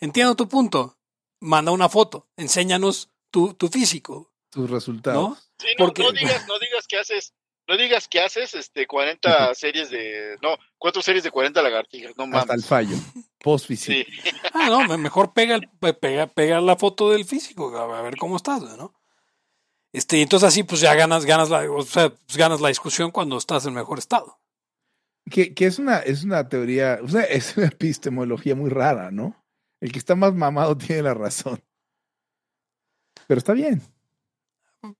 entiendo tu punto manda una foto enséñanos tu, tu físico Tus resultados. ¿no? Sí, no, Porque- no digas, no digas que haces, no digas que haces este 40 *laughs* series de, no, cuatro series de 40 lagartijas, no Hasta el mames. fallo. Post-physique. Sí. Ah, no, me- mejor pega, pega, pega la foto del físico, a ver cómo estás, ¿no? Este, y entonces así pues ya ganas, ganas la, o sea, pues ganas la discusión cuando estás en mejor estado. Que, que es una, es una teoría, o sea, *laughs* es una epistemología muy rara, ¿no? El que está más mamado *laughs* tiene la razón. Pero está bien.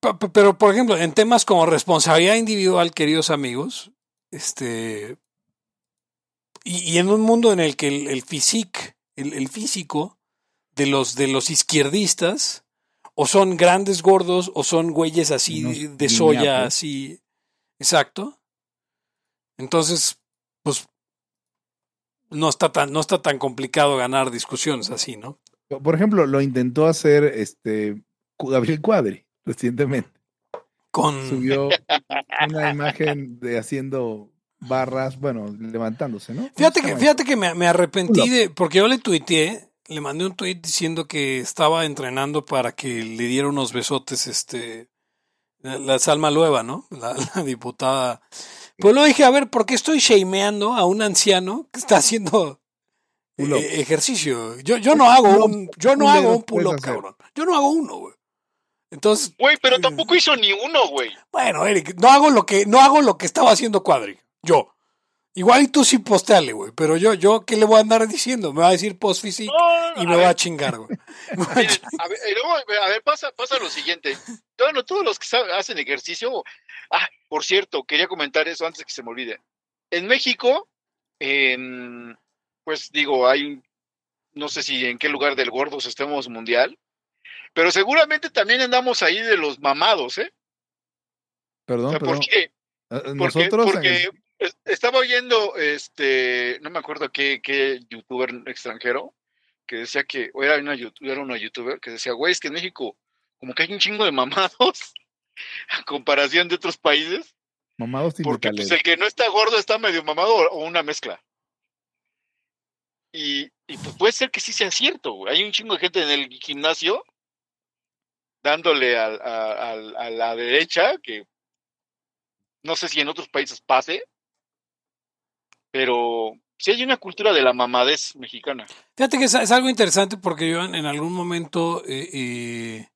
Pe- pe- Pero, por ejemplo, en temas como responsabilidad individual, queridos amigos, este, y, y en un mundo en el que el, el physique, el, el físico de los, de los izquierdistas, o son grandes gordos, o son güeyes así de, de soya, así, exacto. Entonces, pues, no está tan, no está tan complicado ganar discusiones así, ¿no? Por ejemplo, lo intentó hacer este Gabriel Cuadri recientemente. Con, Subió *laughs* una imagen de haciendo barras, bueno, levantándose, ¿no? Fíjate ¿Cómo se que, fíjate que me, me arrepentí de, porque yo le tuiteé, le mandé un tuit diciendo que estaba entrenando para que le diera unos besotes, este, la, Salma Lueva, ¿no? *laughs* La, la diputada. Pues luego dije, a ver, ¿por qué estoy shameando a un anciano que está haciendo eh, ejercicio? Yo, yo no hago un, yo no hago un pull-up, cabrón. Yo no hago uno, güey. Entonces, Güey, pero tampoco hizo ni uno, güey. bueno, Eric, no hago lo que, no hago lo que estaba haciendo Cuadri. Yo. Igual y tú sí posteale, güey. Pero yo, yo, ¿qué le voy a andar diciendo? Me va a decir post physique No, y a *laughs* me va ver, a chingar, güey. A chingar. a ver, y luego, a ver, pasa, pasa lo siguiente. Bueno, todos los que hacen ejercicio, ah, por cierto, quería comentar eso antes que se me olvide. en México, en, pues digo, hay, no sé si en qué lugar del gordos estemos mundial, pero seguramente también andamos ahí de los mamados, ¿eh? Perdón, O sea, perdón. porque, Ah, porque, Nosotros porque estaba oyendo, este, no me acuerdo qué, qué youtuber extranjero, que decía que, o era una, era una youtuber que decía, güey, es que en México como que hay un chingo de mamados *laughs* a comparación de otros países, mamados porque pues, el que no está gordo está medio mamado o, una mezcla. Y, y pues puede ser que sí sea cierto, güey. Hay un chingo de gente en el gimnasio dándole a, a la derecha, que no sé si en otros países pase, pero sí hay una cultura de la mamadez mexicana. Fíjate que es, algo interesante porque yo en, algún momento eh, eh,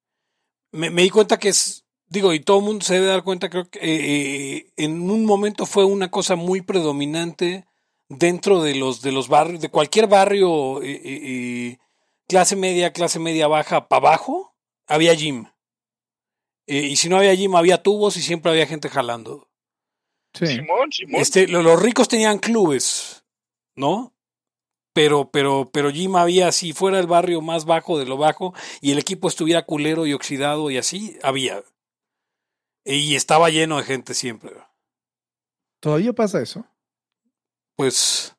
me, di cuenta que es, digo, y todo el mundo se debe dar cuenta, creo que eh, en un momento fue una cosa muy predominante dentro de los, de los barrios, de cualquier barrio, clase media, clase media baja, para abajo, había gym. Y si no había gym, había tubos y siempre había gente jalando. Sí. Simón, Simón. Este, lo- los ricos tenían clubes, ¿no? Pero, pero, pero Jim había, si fuera el barrio más bajo de lo bajo y el equipo estuviera culero y oxidado y así, había. Y estaba lleno de gente siempre. ¿Todavía pasa eso? Pues,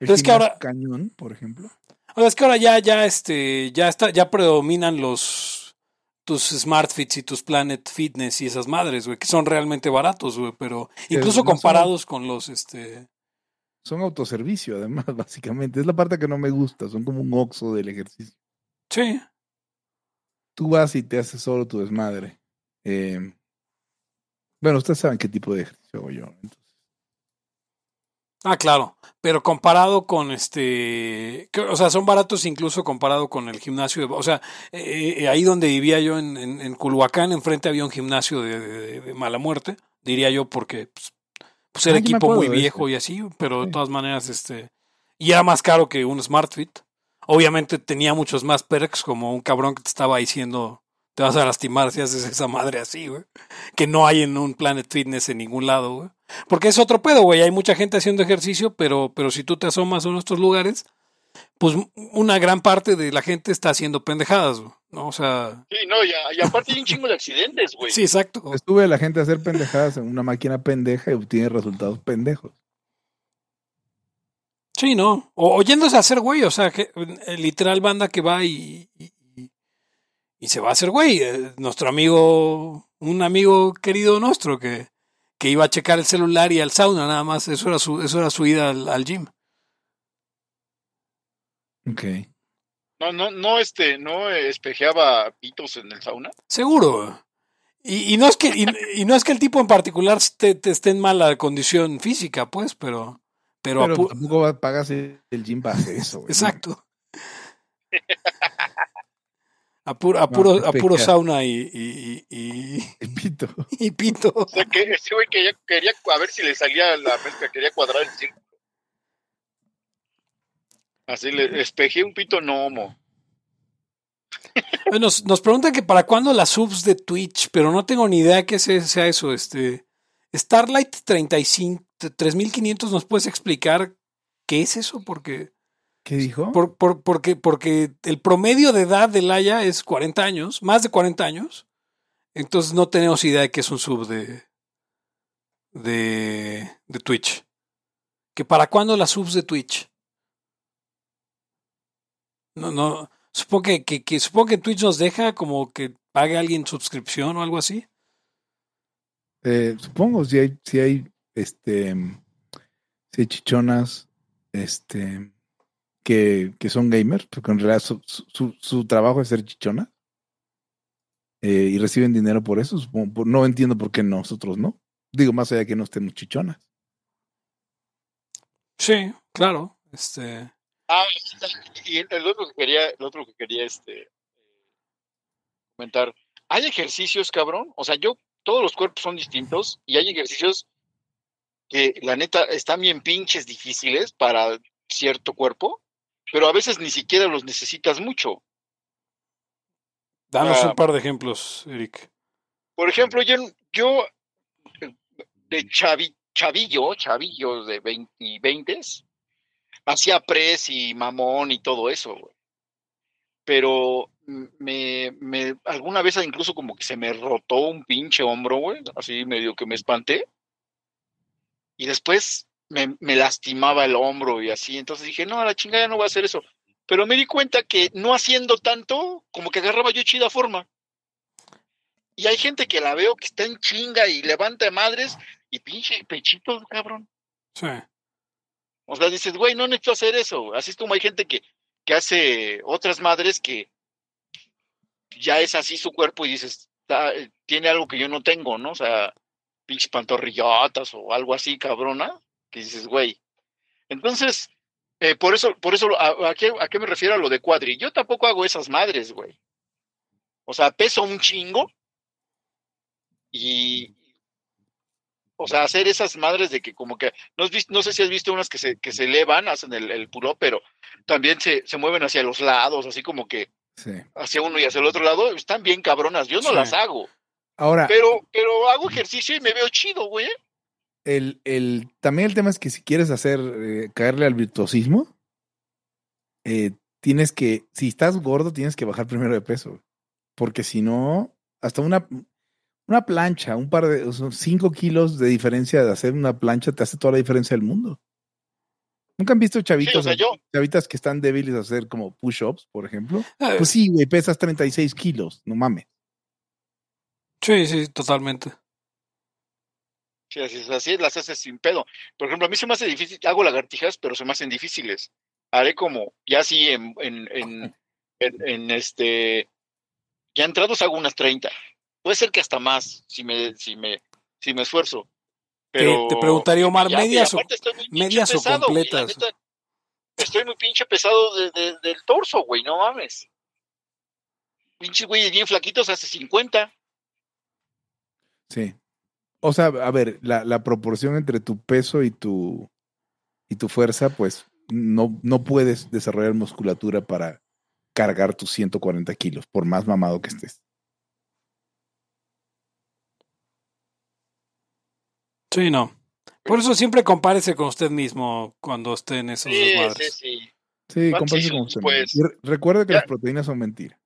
El Pero es que ahora- Cañón, por ejemplo. o sea, es que ahora ya, ya, este, ya está, ya predominan los, tus Smart Fits y tus Planet Fitness y esas madres, güey, que son realmente baratos, güey, pero incluso no son- comparados con los, este, Son autoservicio, además, *laughs* básicamente. Es la parte que no me gusta. Son como un oxo del ejercicio. sí, Tú vas y te haces solo tu desmadre. Eh, bueno, ustedes saben qué tipo de ejercicio hago yo. entonces. Ah, claro, pero comparado con este, que- o sea, son baratos incluso comparado con el gimnasio, de- o sea, eh, eh, ahí donde vivía yo en, en, en Culhuacán, enfrente había un gimnasio de, de- de mala muerte, diría yo, porque pues, pues era Ah, equipo muy de ese. viejo y así, pero de Sí. todas maneras, este, y era más caro que un SmartFit. Obviamente tenía muchos más perks, como un cabrón que te estaba diciendo, te vas a lastimar si haces esa madre así, güey, que no hay en un Planet Fitness en ningún lado, güey. Porque es otro pedo, güey. Hay mucha gente haciendo ejercicio, pero, pero si tú te asomas a nuestros lugares, pues una gran parte de la gente está haciendo pendejadas, güey, ¿no? O sea, Sí, no, y, a- y aparte hay un chingo de accidentes, güey. sí, exacto. Estuve la gente a hacer pendejadas en una máquina pendeja y obtiene resultados pendejos. Sí, ¿no? O oyéndose a hacer güey, o sea, que, eh, literal banda que va y, y, y- y se va a hacer güey. Eh, Nuestro amigo, un amigo querido nuestro que, que iba a checar el celular y al sauna nada más, eso era su, eso era su ida al, al gym. Ok. No, no, no, este, no espejeaba pitos en el sauna. Seguro. Y, y no es que y, y no es que el tipo en particular te, te esté en mala condición física, pues, pero pero, Pero tampoco pagas el el gym para hacer eso. güey. exacto. *laughs* A puro, a puro, a puro sauna y, y, y, *laughs* pito. y pito. O sea, que ese güey quería, quería a ver si le salía la mezcla, quería cuadrar el círculo. Así le espejé un pito no homo. Nos, nos preguntan que para cuándo las subs de Twitch, pero no tengo ni idea qué se- sea eso. Este Starlight 35, 3500, ¿nos puedes explicar qué es eso? Porque ¿Qué dijo? Por, por- porque, porque el promedio de edad de Laia es 40 años, más de 40 años. Entonces no tenemos idea de que es un sub de, de, de Twitch. ¿Que para cuándo las subs de Twitch? No, no. Supongo que, que, que- supongo que Twitch nos deja como que pague alguien suscripción o algo así. Eh, supongo si hay, si hay, este, si hay chichonas, este, que, que son gamers, porque en realidad su, su, su trabajo es ser chichona. eh, y reciben dinero por eso. supongo- no entiendo por qué nosotros no. Digo, más allá de que no estemos chichonas. Sí, claro. Este. Ah, y el el otro que quería, el otro que quería este comentar. Hay ejercicios, cabrón. O sea, yo, todos los cuerpos son distintos y hay ejercicios que la neta están bien pinches difíciles para cierto cuerpo, pero a veces ni siquiera los necesitas mucho. Danos Ah. un par de ejemplos, Eric. Por ejemplo, yo, yo de chavi, chavillo, chavillo de 20, 20 hacía press y mamón y todo eso, güey. Pero me, me, alguna vez incluso como que se me rotó un pinche hombro, güey, así medio que me espanté. Y después me, me lastimaba el hombro y así, entonces dije, no, a la chingada no voy a hacer eso. Pero me di cuenta que no haciendo tanto, como que agarraba yo chida forma. Y hay gente que la veo que está en chinga y levanta madres y pinche pechito, cabrón. Sí. O sea, dices, güey, no necesito hacer eso. Así es como hay gente que, que hace otras madres que ya es así su cuerpo y dices, "Ah, tiene algo que yo no tengo, ¿no? O sea, pinches pantorrillotas o algo así, cabrona, que dices, güey. Entonces, eh, por eso, por eso, ¿a, a qué, ¿a qué me refiero a lo de cuadri? Yo tampoco hago esas madres, güey. O sea, peso un chingo y, o sea, hacer esas madres de que como que, no, has visto, no sé si has visto unas que se, que se elevan, hacen el, el puro, pero también se, se mueven hacia los lados, así como que Sí. hacia uno y hacia el otro lado, están bien cabronas, yo no Sí. las hago, Ahora, pero, pero hago ejercicio y me veo chido, güey. El, el, también el tema es que si quieres hacer, eh, caerle al virtuosismo, eh, tienes que, si estás gordo, tienes que bajar primero de peso. Porque si no, hasta una, una plancha, un par de, o sea, cinco kilos de diferencia de hacer una plancha te hace toda la diferencia del mundo. ¿Nunca han visto Sí, chavitos, o sea, yo, chavitas que están débiles a hacer como push-ups, por ejemplo? Pues sí, güey, pesas 36 kilos, no mames. sí, sí, totalmente. Sí, así, es, así las haces sin pedo. Por ejemplo, a mí se me hace difícil, hago lagartijas, pero se me hacen difíciles. Haré como, ya así en, en, en, este, ya entrados hago unas 30. Puede ser que hasta más, si me, si me, si me esfuerzo. Pero, te preguntaría, Omar, ya, ¿medias o- medias o güey, completas? neta, estoy muy pinche pesado de- de- del torso, güey, no mames. Pinches güeyes bien flaquitos hace 50. Sí. O sea, a ver, la, la proporción entre tu peso y tu y tu fuerza, pues no, no puedes desarrollar musculatura para cargar tus 140 kilos, por más mamado que estés. Sí, no. Por eso siempre compárese con usted mismo cuando esté en esos Sí, sí, sí. Sí, ¿Cuántos compárese con usted. después? mismo. Y re- recuerde que Ya. las proteínas son mentira.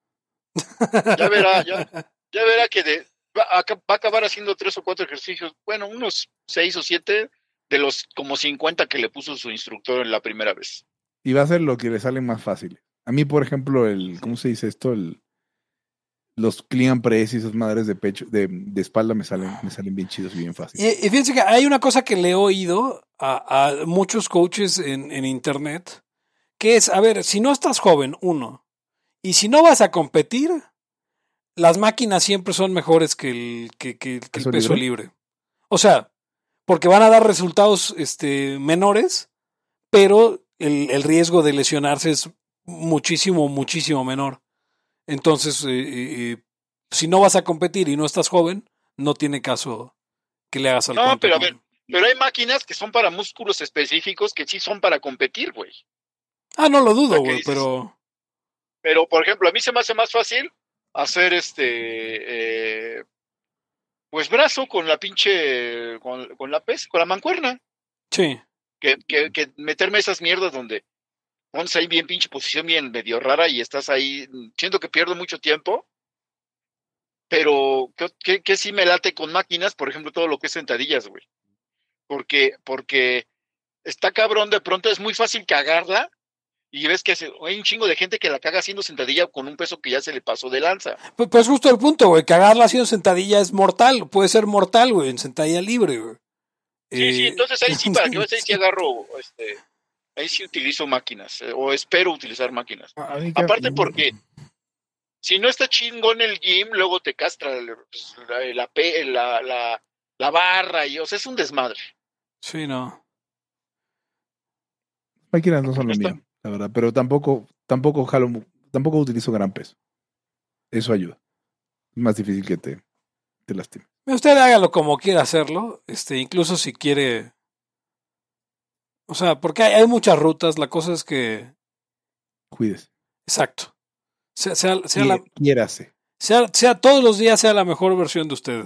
Ya verá, ya, ya verá que de, va, a, va a acabar haciendo tres o cuatro ejercicios, bueno, unos seis o siete de los como 50 que le puso su instructor en la primera vez. Y va a ser lo que le salen más fácil. A mí, por ejemplo, el, ¿cómo se dice esto? El, los clean press y esas madres de pecho, de, de espalda me salen, me salen bien chidos y bien fáciles. Y, y fíjense que hay una cosa que le he oído a, a muchos coaches en, en internet, que es, a ver, si no estás joven, uno, y si no vas a competir, las máquinas siempre son mejores que el, que, que- que el ¿Peso peso libre? libre. O sea, porque van a dar resultados este, menores, pero el, el riesgo de lesionarse es muchísimo, muchísimo menor. Entonces, eh, eh, eh, si no vas a competir y no estás joven, no tiene caso que le hagas al No, cuento pero a ver. Pero hay máquinas que son para músculos específicos que sí son para competir, güey. Ah, no lo dudo, ¿Qué güey, pero... Pero, por ejemplo, a mí se me hace más fácil hacer este, eh, pues brazo con la pinche, con, con la pez, con la mancuerna. Sí, que, que, que meterme esas mierdas donde pones ahí bien pinche posición bien medio rara y estás ahí, siento que pierdo mucho tiempo, pero que, que, que sí me late con máquinas, por ejemplo, todo lo que es sentadillas, güey. Porque, porque está cabrón, de pronto es muy fácil cagarla y ves que hay un chingo de gente que la caga haciendo sentadilla con un peso que ya se le pasó de lanza. pues, pues justo el punto, güey, cagarla haciendo sentadilla es mortal, puede ser mortal, güey, en sentadilla libre, güey. Sí, sí, Eh, entonces ahí sí, para que veas, ahí sí *laughs* agarro, este, ahí sí utilizo máquinas, eh, o espero utilizar máquinas. Aparte porque si no está chingón el gym, luego te castra el- pues, la, la, la, la- la barra y, o sea, es un desmadre. Sí, no. máquinas no son lo mío, la verdad, pero tampoco, tampoco jalo, tampoco utilizo gran peso. Eso ayuda. Es más difícil que te, te lastime. Usted hágalo como quiera hacerlo, este, incluso si quiere... O sea, porque hay, hay muchas rutas, la cosa es que... Cuídese. Exacto. Sea, sea, sea, la- Quiérase. sea, sea todos los días sea la mejor versión de usted.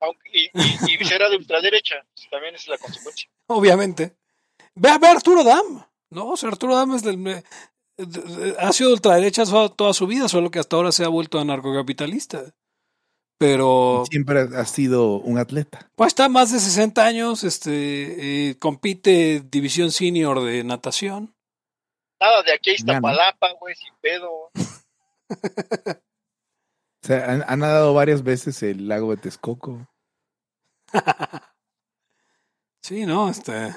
Aunque, y, y, y será de ultraderecha, también es la consecuencia. *laughs* Obviamente. Ve a ver Arturo Dam. No, o sea, Arturo Dam es del, me- de- de- ha sido ultraderecha toda, su vida, solo que hasta ahora se ha vuelto anarcocapitalista. Pero Siempre ha sido un atleta. pues está más de 60 años, este eh, compite división senior de natación. Nada de aquí a Gana. Iztapalapa, güey, sin pedo. *laughs* O sea, han, han nadado varias veces el lago de Texcoco. *laughs* Sí, no, este.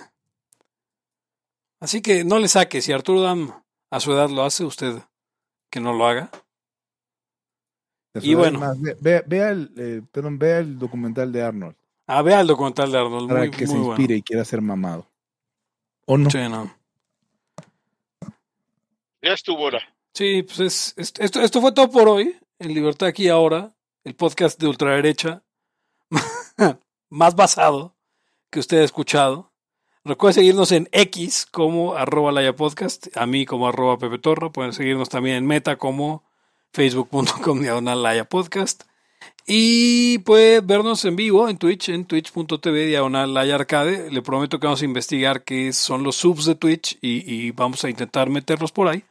Así que no le saque. Si Arturo Dam a su edad lo hace, usted que no lo haga. Y bueno. más, ve- vea, vea el, eh, perdón, vea el documental de Arnold Ah, vea el documental de Arnold. para Muy, que se inspire bueno. y quiera ser mamado. ¿O no? Sí, no. Ya estuvo hora. Sí, pues es, es- esto, esto fue todo por hoy. En Libertad aquí y ahora, el podcast de ultraderecha *laughs* más basado que usted ha escuchado. Recuerde seguirnos en X como arroba Laya Podcast, a mí como arroba Pepe Torra. Pueden seguirnos también en Meta como facebook.com diagonal Laya Podcast. Y puede vernos en vivo en Twitch, en twitch.tv diagonal Laya Arcade. Le prometo que vamos a investigar qué son los subs de Twitch y vamos a intentar meterlos por ahí.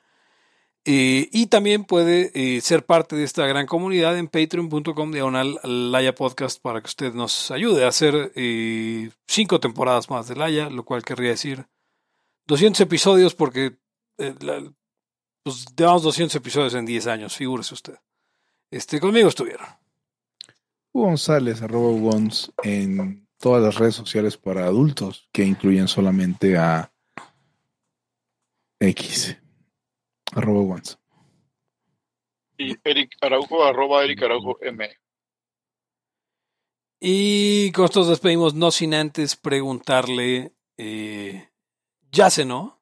Eh, y también puede eh, ser parte de esta gran comunidad en patreon.com diagonal Laya Podcast para que usted nos ayude a hacer eh, cinco temporadas más de Laya, lo cual querría decir 200 episodios porque eh, la- pues llevamos 200 episodios en 10 años, figúrese usted. Este, conmigo estuvieron. Hugo González, arroba Wons, en todas las redes sociales para adultos que incluyen solamente a X. Arroba Wons. Y Eric Araujo, arroba Eric Araujo M. Y con esto nos despedimos, no sin antes preguntarle, eh, ya se no.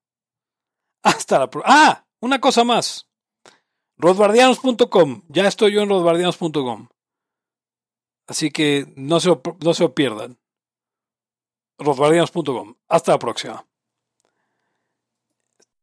Hasta la próxima. Ah, una cosa más. Rodbardianos.com. Ya estoy yo en rodbardianos.com. Así que no se, lo- no se pierdan. Rodbardianos.com. Hasta la próxima.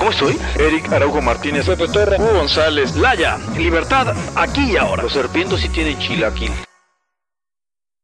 ¿Cómo estoy? Eric Araujo Martínez, Pepe Torra, Hugo González, Laya, libertad aquí y ahora. Los serpientes sí tienen chilaquil.